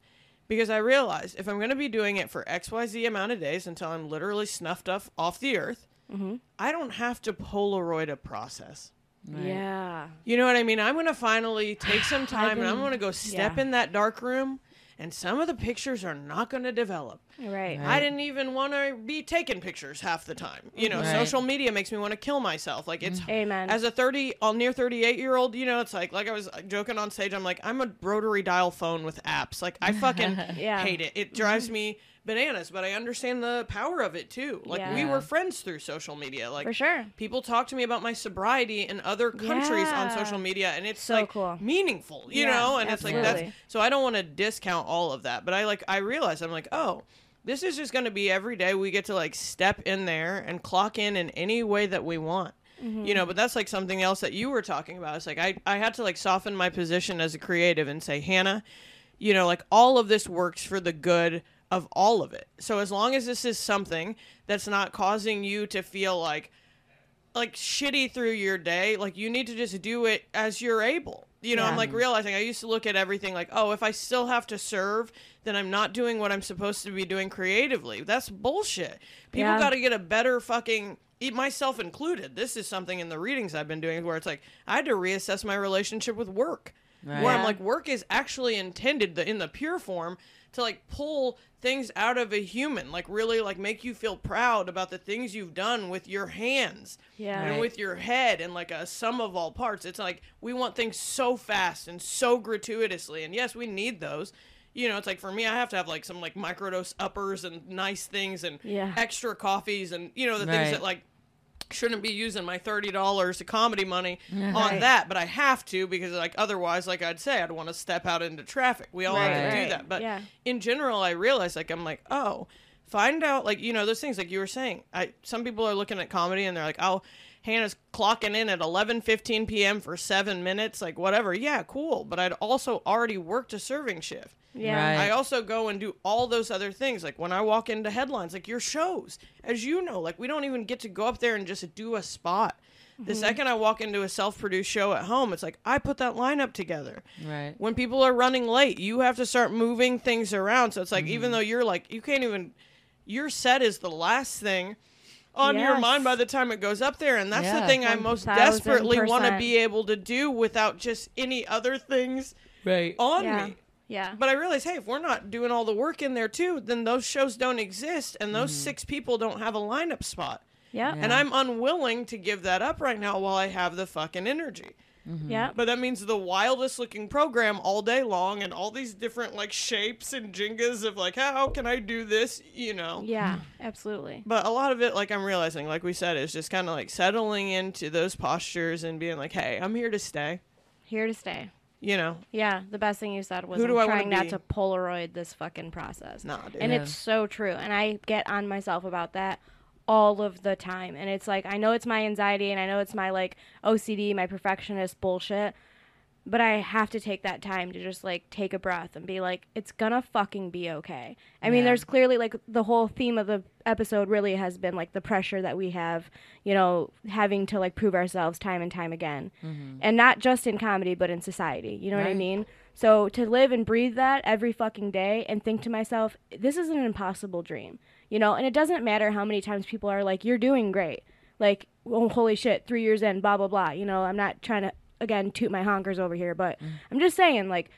Because I realized if I'm going to be doing it for XYZ amount of days until I'm literally snuffed off, off the earth, Mm-hmm. I don't have to Polaroid a process. Right. Yeah. You know what I mean? I'm going to finally take some (sighs) time and I'm going to go step yeah. in that dark room and some of the pictures are not going to develop. Right. I didn't even want to be taking pictures half the time. You know, Right. social media makes me want to kill myself. Like it's mm-hmm. Amen. as a 30 all near 38 year old, you know, it's like like I was joking on stage, I'm like I'm a rotary dial phone with apps. Like I fucking (laughs) Yeah. hate it. It drives mm-hmm. me bananas, but I understand the power of it too. Like we were friends through social media. Like For sure. people talk to me about my sobriety in other countries on social media and it's So like cool. meaningful you Yeah, know and it's like that's so i don't want to discount all of that but i like i realize i'm like oh this is just going to be every day we get to like step in there and clock in in any way that we want Mm-hmm. you know but that's like something else that you were talking about it's like i i had to like soften my position as a creative and say hannah you know like all of this works for the good of all of it. So as long as this is something that's not causing you to feel like like shitty through your day like you need to just do it as you're able. You know i'm like realizing i used to look at everything like oh if i still have to serve then i'm not doing what i'm supposed to be doing creatively. That's bullshit. People Yeah. got to get a better fucking myself included. This is something in the readings i've been doing where it's like i had to reassess my relationship with work. Where i'm like work is actually intended the, in the pure form to like pull things out of a human like really like make you feel proud about the things you've done with your hands Yeah. and Right. with your head and like a sum of all parts. It's like we want things so fast and so gratuitously. And yes, we need those. You know, it's like for me, I have to have like some like microdose uppers and nice things and Yeah. extra coffees and you know the things that like shouldn't be using my thirty dollars of comedy money on that, but I have to because like otherwise, like I'd say, I'd want to step out into traffic. We all have to right. do that, but Yeah. in general, I realize like I'm like, oh, find out like you know those things like you were saying. I some people are looking at comedy and they're like, oh, Hannah's clocking in at 11:15 p.m. for seven minutes, like whatever. Yeah, cool. But I'd also already worked a serving shift. Yeah. Right. I also go and do all those other things. Like when I walk into headlines, like your shows, as you know, like we don't even get to go up there and just do a spot. The second I walk into a self produced show at home, it's like I put that lineup together. Right. When people are running late, you have to start moving things around. So it's like, even though you're like, you can't even, your set is the last thing on your mind by the time it goes up there. And that's the Yeah. thing I most desperately want to be able to do without just any other things Right. on Yeah. me. Yeah. But I realize, hey, if we're not doing all the work in there too, then those shows don't exist, and those mm-hmm. six people don't have a lineup spot. Yeah. And I'm unwilling to give that up right now while I have the fucking energy. Mm-hmm. Yeah. But that means the wildest looking program all day long, and all these different like shapes and jingas of like, how can I do this? You know. Yeah. Mm-hmm. Absolutely. But a lot of it, like I'm realizing, like we said, is just kind of like settling into those postures and being like, hey, I'm here to stay. Here to stay. You know, Yeah, the best thing you said was Who do I'm I wanna trying not be? to Polaroid this fucking process. nah, dude. And Yeah. it's so true. And I get on myself about that all of the time. And it's like I know it's my anxiety and I know it's my like OCD, my perfectionist bullshit, but I have to take that time to just like take a breath and be like it's to fucking be okay. I mean, there's clearly like the whole theme of the episode really has been like the pressure that we have, you know, having to like prove ourselves time and time again. Mm-hmm. And not just in comedy, but in society. You know what I mean? So to live and breathe that every fucking day and think to myself, this is an impossible dream, you know, and it doesn't matter how many times people are like, you're doing great. Like, oh, holy shit, three years in, blah, blah, blah. You know, I'm not trying to, again, toot my honkers over here, but mm. I'm just saying, like,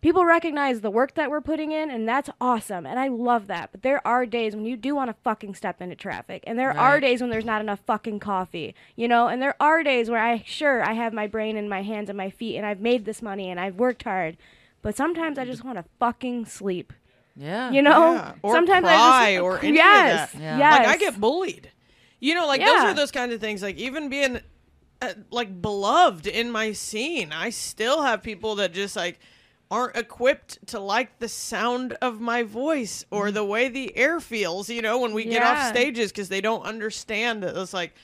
people recognize the work that we're putting in, and that's awesome. And I love that. But there are days when you do want to fucking step into traffic, and there are days when there's not enough fucking coffee, you know. And there are days where I sure I have my brain and my hands and my feet, and I've made this money and I've worked hard, but sometimes I just want to fucking sleep, Yeah. you know. Yeah. Or sometimes I cry just or any of yes, that. Yeah. yes. Like I get bullied. You know, like those are those kinds of things. Like even being uh, like beloved in my scene, I still have people that just like aren't equipped to like the sound of my voice or the way the air feels. You know, when we get off stages because they don't understand that it's like,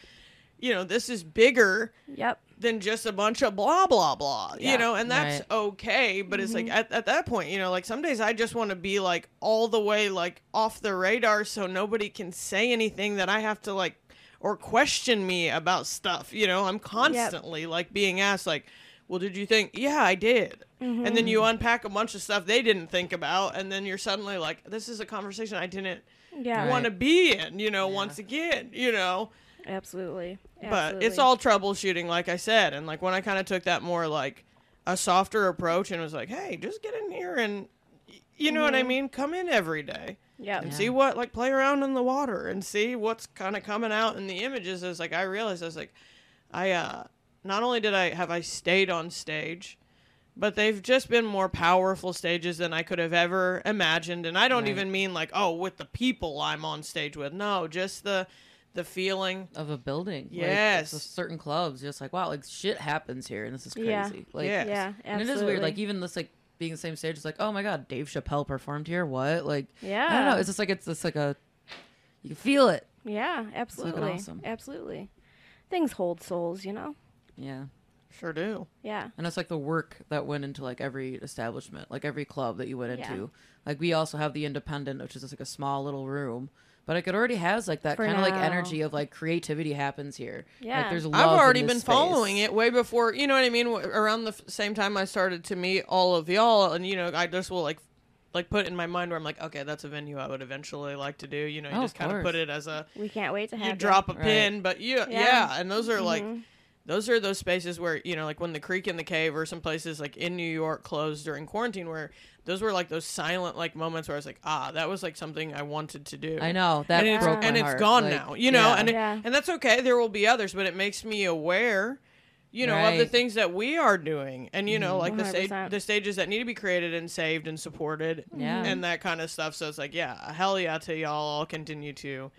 you know, this is bigger Yep. than just a bunch of blah blah blah you know and that's Right. okay but it's like at, at that point you know like some days i just want to be like all the way like off the radar so nobody can say anything that i have to like or question me about stuff you know i'm constantly like being asked like well did you think yeah i did and then you unpack a bunch of stuff they didn't think about and then you're suddenly like this is a conversation i didn't Yeah. Right. want to be in you know once again you know Absolutely. but it's all troubleshooting like i said and like when i kind of took that more like a softer approach and was like hey just get in here and you know what I Mhm. mean? Come in every day Yep. and Yeah. see what like play around in the water and see what's kind of coming out in the images. Is like I realized I was like, I uh, not only did I have I stayed on stage, but they've just been more powerful stages than I could have ever imagined. And I don't Right. even mean like oh with the people I'm on stage with. No, just the the feeling. of a building. Yes. it's just certain clubs, just like wow, like shit happens here, and this is crazy. Yeah. Like, Yeah. Yeah, and it is weird. Like even this, like being the same stage, it's like, oh my god, Dave Chappelle performed here. What? Like, yeah, I don't know. It's just like it's just like a, you feel it. yeah, fucking absolutely, awesome. absolutely. Things hold souls, you know. Yeah. Sure do. Yeah, And it's like the work that went into like every establishment, like every club that you went Yeah. into. Like we also have the independent, which is just like a small little room, but like it already has like that kind of like energy of like creativity happens here. Yeah. like there's love I've in already this been space. following it way before, you know what I mean? Around the f- same time I started to meet all of y'all, and you know, I just will like, like put in my mind where I'm like, okay, that's a venue I would eventually like to do. You know, you Oh, just of kind of put it as a we can't wait to have you ya. drop a Right. pin, but you, yeah, Yeah. and those are like. Mm-hmm. Those are those spaces where you know, like when the Creek and the Cave, or some places like in New York closed during quarantine, where those were like those silent like moments where I was like, ah, that was like something I wanted to do. I know that and it's, broke my and it's heart. gone Like, now, you know, yeah. and it, Yeah. and that's okay. There will be others, but it makes me aware, you know, of the things that we are doing, and you know, Mhm. like the stage, 100%. the stages that need to be created and saved and supported, Yeah. and that kind of stuff. So it's like, yeah, hell yeah to y'all. I'll continue to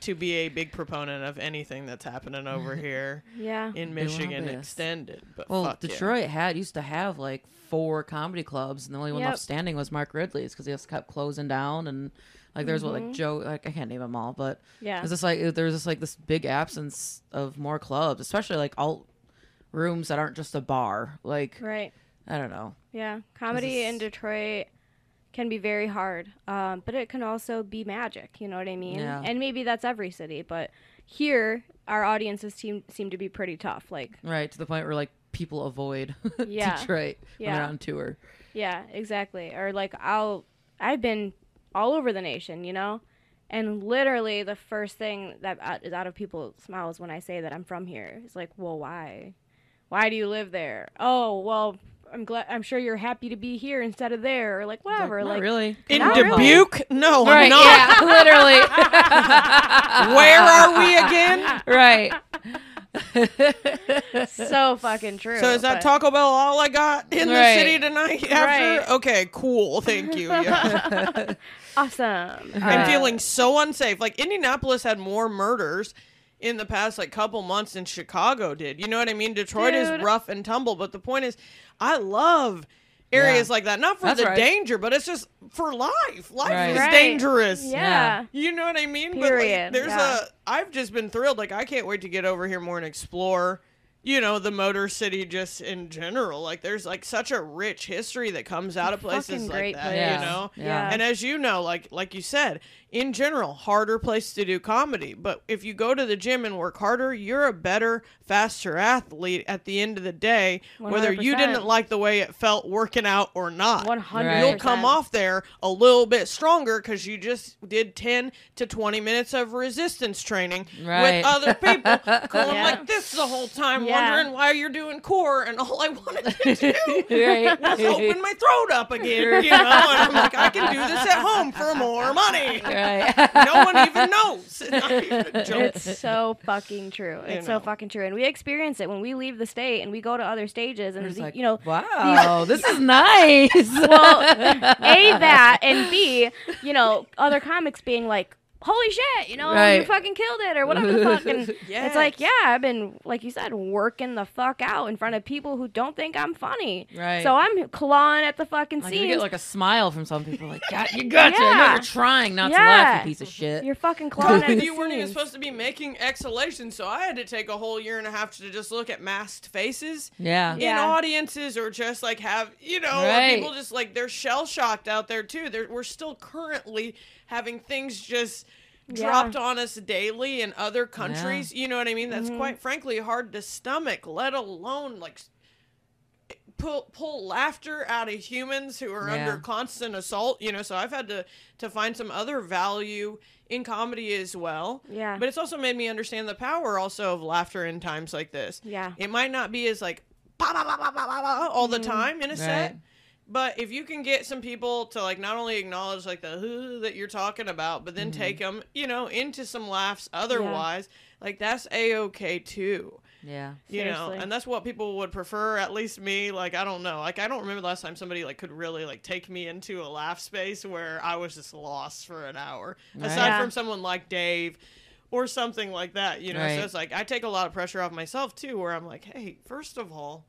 to be a big proponent of anything that's happening over (laughs) here Yeah, in Michigan extended. But Well, fuck yeah. Detroit had used to have like four comedy clubs, and the only one Yep. left standing was Mark Ridley's because he just kept closing down. And like there's what Mhm. like Joe, like I can't name them all, but yeah, it's just like there's just like this big absence of more clubs, especially like alt rooms that aren't just a bar. Like right. I don't know. Yeah, comedy in Detroit can be very hard, um, but it can also be magic. You know what I mean? Yeah. And maybe that's every city, but here our audiences seem seem to be pretty tough. Like, Right to the point where like people avoid (laughs) Yeah. Detroit when they're Yeah. on tour. yeah, exactly. Or like I'll I've been all over the nation, you know, and literally the first thing that out- is out of people's mouths when I say that I'm from here is like, well, why? Why do you live there? Oh, well. I'm glad. I'm sure you're happy to be here instead of there, or like whatever. Not Like, really. in Not really. Dubuque. No, I'm not. yeah, (laughs) literally. (laughs) Where are we again? right. (laughs) so fucking true. So is that but- Taco Bell all I got in Right. the city tonight? After Right. okay, cool, thank you. Yeah. awesome? I'm Uh, feeling so unsafe. Like Indianapolis had more murders in the past like couple months than Chicago did. You know what I mean? Detroit Dude. is rough and tumble, but the point is, I love areas Yeah. like that. Not for That's the right. danger, but it's just for life. Life Right. is Right. dangerous. Yeah. You know what I mean? But Period, like, there's yeah. a. I've just been thrilled. Like I can't wait to get over here more and explore. You know the Motor City just in general. Like there's like such a rich history that comes out of places Fucking like that. place. Yeah. You know. Yeah. And as you know, like like you said, in general, harder place to do comedy. But if you go to the gym and work harder, you're a better, faster athlete at the end of the day, whether you didn't like the way it felt working out or not. One hundred. Right. You'll come off there a little bit stronger because you just did 10 to 20 minutes of resistance training Right. with other people (laughs) going Yeah. like this the whole time, Yeah. wondering why you're doing core, and all I wanted to do right. was open my throat up again, you know? And I'm like, I can do this at home for more money. (laughs) right. (laughs) No one even knows. (laughs) (laughs) Not even. It's so fucking true. You It's know. so fucking true, and we experience it when we leave the state and we go to other stages, and It's the- like, you know, wow, this is nice. well, a that, and b, you know, other comics being like, "Holy shit!" You know, you fucking killed it, or whatever the fuck. And (laughs) it's like, yeah, I've been, like you said, working the fuck out in front of people who don't think I'm funny. right. So I'm clawing at the fucking like, you get like a smile from some people, like, God, you got you. I know Yeah. you're trying not to laugh, Yeah. you piece of shit. You're fucking clawing at Because (laughs) the you weren't even supposed to be making exhalations, so I had to take a whole year and a half to just look at masked faces. yeah. in Yeah. audiences or just like have you know Right. people just like they're shell shocked out there too they're, we're still currently having things just Yeah. dropped on us daily in other countries you know what i mean that's Mhm. quite frankly hard to stomach let alone like pull pull laughter out of humans who are Yeah. under constant assault you know so i've had to to find some other value in comedy as well Yeah. but it's also made me understand the power also of laughter in times like this yeah. it might not be as like bah, bah, bah, bah, bah, bah, bah, all the time in a set, Right. But if you can get some people to like not only acknowledge like the who that you're talking about, but then mm-hmm. take them, you know, into some laughs otherwise, like that's a okay too. Yeah. You know, and that's what people would prefer. At least me, like I don't know, like I don't remember the last time somebody like could really like take me into a laugh space where I was just lost for an hour. Aside Yeah. from someone like Dave. Or something like that, you know. Right. So it's like I take a lot of pressure off myself too, where I'm like, hey, first of all,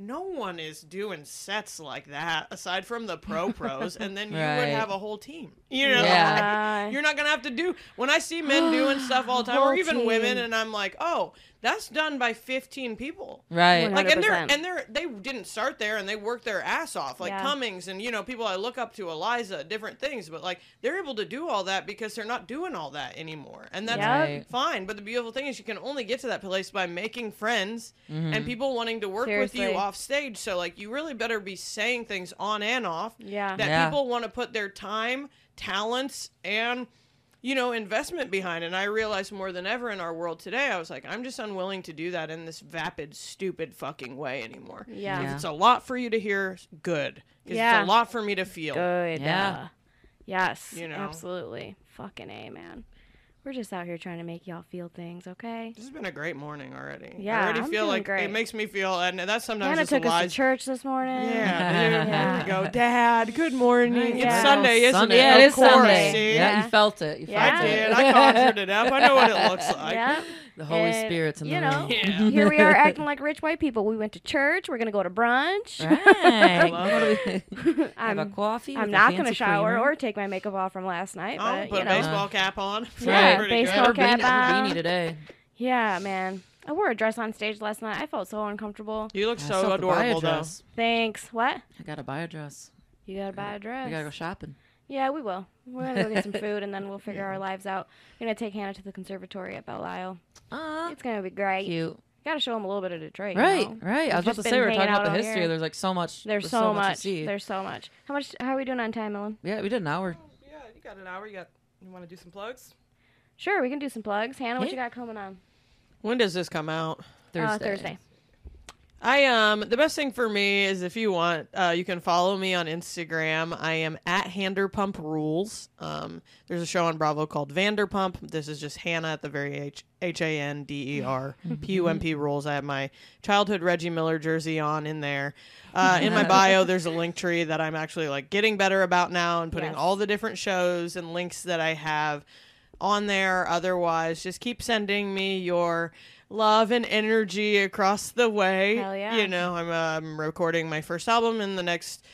no one is doing sets like that aside from the pro (laughs) pros, and then you would have a whole team. You know, Yeah. Like, you're not gonna have to do. When I see men doing stuff all the time, or Whole even women, and I'm like, oh, that's done by 15 people. Right. One Like and they're and they're they didn't start there and they worked their ass off like Yeah. Cummings and you know people I look up to Eliza different things but like they're able to do all that because they're not doing all that anymore and that's Yep. Right. fine but the beautiful thing is you can only get to that place by making friends Mm-hmm. and people wanting to work with you off stage so like you really better be saying things on and off Yeah. that Yeah. people want to put their time talents and you know investment behind and i realize more than ever in our world today i was like i'm just unwilling to do that in this vapid stupid fucking way anymore Yeah. if it's a lot for you to hear good. Yeah. it's a lot for me to feel Good. Yeah. uh, yes. You know. Absolutely. Fucking A, man. We're just out here trying to make y'all feel things, okay? this has been a great morning already Yeah, i already I'm feel feeling like great. it makes me feel and that's sometimes Hannah just took us to church this morning. yeah, (laughs) dude, Yeah. there we go dad good morning Yeah. it's sunday isn't Sunday. it Yeah, it Of is course, Sunday. see? Yeah, Yeah. you felt it. You Yeah. felt i it. did i conjured it up i know what it looks (laughs) like Yeah. The Holy And, Spirit's in you the know, room. Yeah. (laughs) Here we are (laughs) acting like rich white people. We went to church. We're gonna go to brunch. Right. Love What do we- I'm, Have a coffee. I'm not gonna shower creamer. or take my makeup off from last night. Oh, but put you a know, baseball cap on. (laughs) Yeah, Pretty baseball good. Or beanie, cap on. beanie today. yeah, man. I wore a dress on stage last night. I felt so uncomfortable. You look I so still have to buy a adorable, though. Thanks. What? I gotta buy a dress. You gotta buy a dress. I gotta go shopping. Yeah, we will. We're gonna go get some (laughs) food and then we'll figure our lives out. We're gonna take Hannah to the conservatory at Belle Isle. Ah, It's gonna be great. cute. Gotta show them a little bit of Detroit. you Right, know? right. I was about to say we been were talking about the out out history. here. There's like so much. There's so, much. to see. There's so much. How much? How are we doing on time, Ellen? Yeah, we did an hour. Yeah, you got an hour. You got. You want to do some plugs? Sure, we can do some plugs. Hannah, what you got coming on? When does this come out? Thursday. Uh, Thursday. I um the best thing for me is if you want, uh, you can follow me on Instagram. I am at Handerpump Rules. Um, there's a show on Bravo called Vanderpump. This is just Hannah at the very H H A N D E R (laughs) P U M P Rules. I have my childhood Reggie Miller jersey on in there. Uh, (laughs) in my bio, there's a link tree that I'm actually like getting better about now and putting Yes. all the different shows and links that I have on there. Otherwise, just keep sending me your love and energy across the way. Hell yeah. You know, I'm um, recording my first album in the next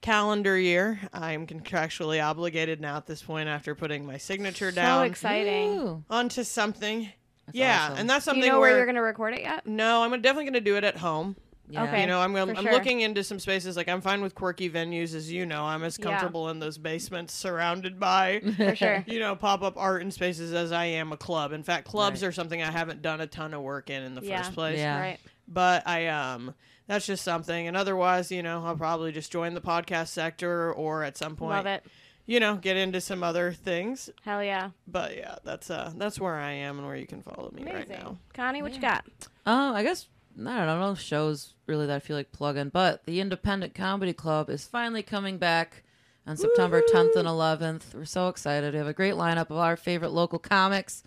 calendar year. I'm contractually obligated now at this point after putting my signature So down exciting. Ooh, onto something. that's yeah, awesome. and that's something. Do something you know where where you're gonna record it yet? no, I'm definitely going to do it at home. Yeah. Okay. You know, I'm I'm sure. looking into some spaces like I'm fine with quirky venues as you know. I'm as Yeah. comfortable in those basements surrounded by (laughs) For sure. you know, pop up art and spaces as I am a club. In fact, clubs Right. are something I haven't done a ton of work in in the Yeah. first place. Yeah. Right. But I um that's just something. And otherwise, you know, I'll probably just join the podcast sector or at some point, Love it. you know, get into some other things. Hell yeah. But yeah, that's uh that's where I am and where you can follow me Amazing. right now. Connie, what you got? Um, I guess I don't know no shows really that I feel like plugging, but the Independent Comedy Club is finally coming back on September 10th and 11th. We're so excited. We have a great lineup of our favorite local comics.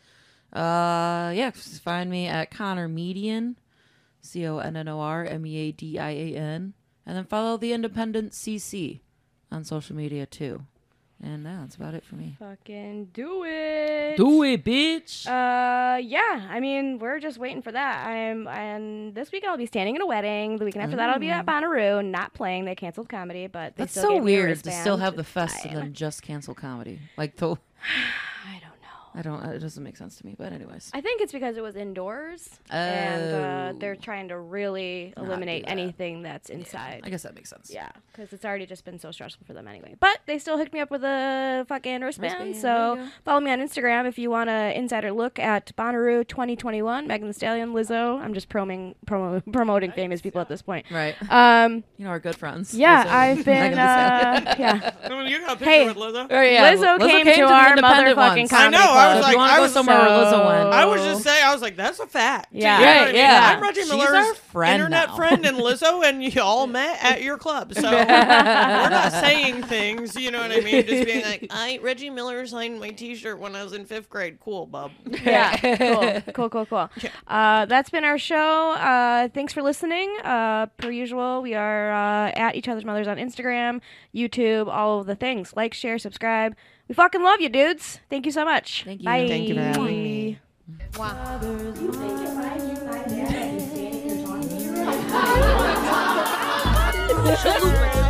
Uh, yeah, find me at Connor Median, C O N N O R M E A D I A N, and then follow the Independent CC on social media too. And yeah, that's about it for me. Fucking do it. Do it, bitch. Uh, yeah. I mean, we're just waiting for that. I'm, and this week I'll be standing in a wedding. The weekend after that, I'll be at Bonnaroo, not playing. They canceled comedy, but they That's still so gave me a weird to still have the fest and then just cancel comedy. Like, though, (sighs) (laughs) I don't know. It doesn't make sense to me. But anyways, I think it's because it was indoors, and uh, they're Oh. trying to really Not eliminate that. anything that's inside. I guess that makes sense. Yeah, because it's already just been so stressful for them anyway. But they still hooked me up with a fucking wristband. Wristband, so follow me on Instagram if you want an insider look at Bonnaroo 2021, Megan Thee Stallion, Lizzo. I'm just proming, promo, (laughs) promoting famous people at this point. Right. Um, You know, our good friends. yeah, Lizzo I've (laughs) been, Megan Thee Stallion. uh, yeah. (laughs) I mean, you got a picture Hey. with Lizzo? Oh, yeah. Lizzo came to the our motherfucking ones. con- I know. Comedy I I was So if like, you want I to go was somewhere where Lizzo went, I was just saying, I was like, that's a fact. Yeah. You know Right, I mean? yeah. I'm Reggie She's Miller's our friend internet now. friend and Lizzo, (laughs) and you all met at your club. So (laughs) we're not saying things, you know what I mean? Just being like, I Reggie Miller signed my T-shirt when I was in fifth grade. Cool, bub. yeah, (laughs) cool, cool, cool, cool. Uh, that's been our show. Uh, thanks for listening. Uh, per usual, we are uh, at each other's mothers on Instagram, YouTube, all of the things. Like, share, subscribe. We fucking love you, dudes. Thank you so much. Thank you. Bye. Thank you for having me. Shut up.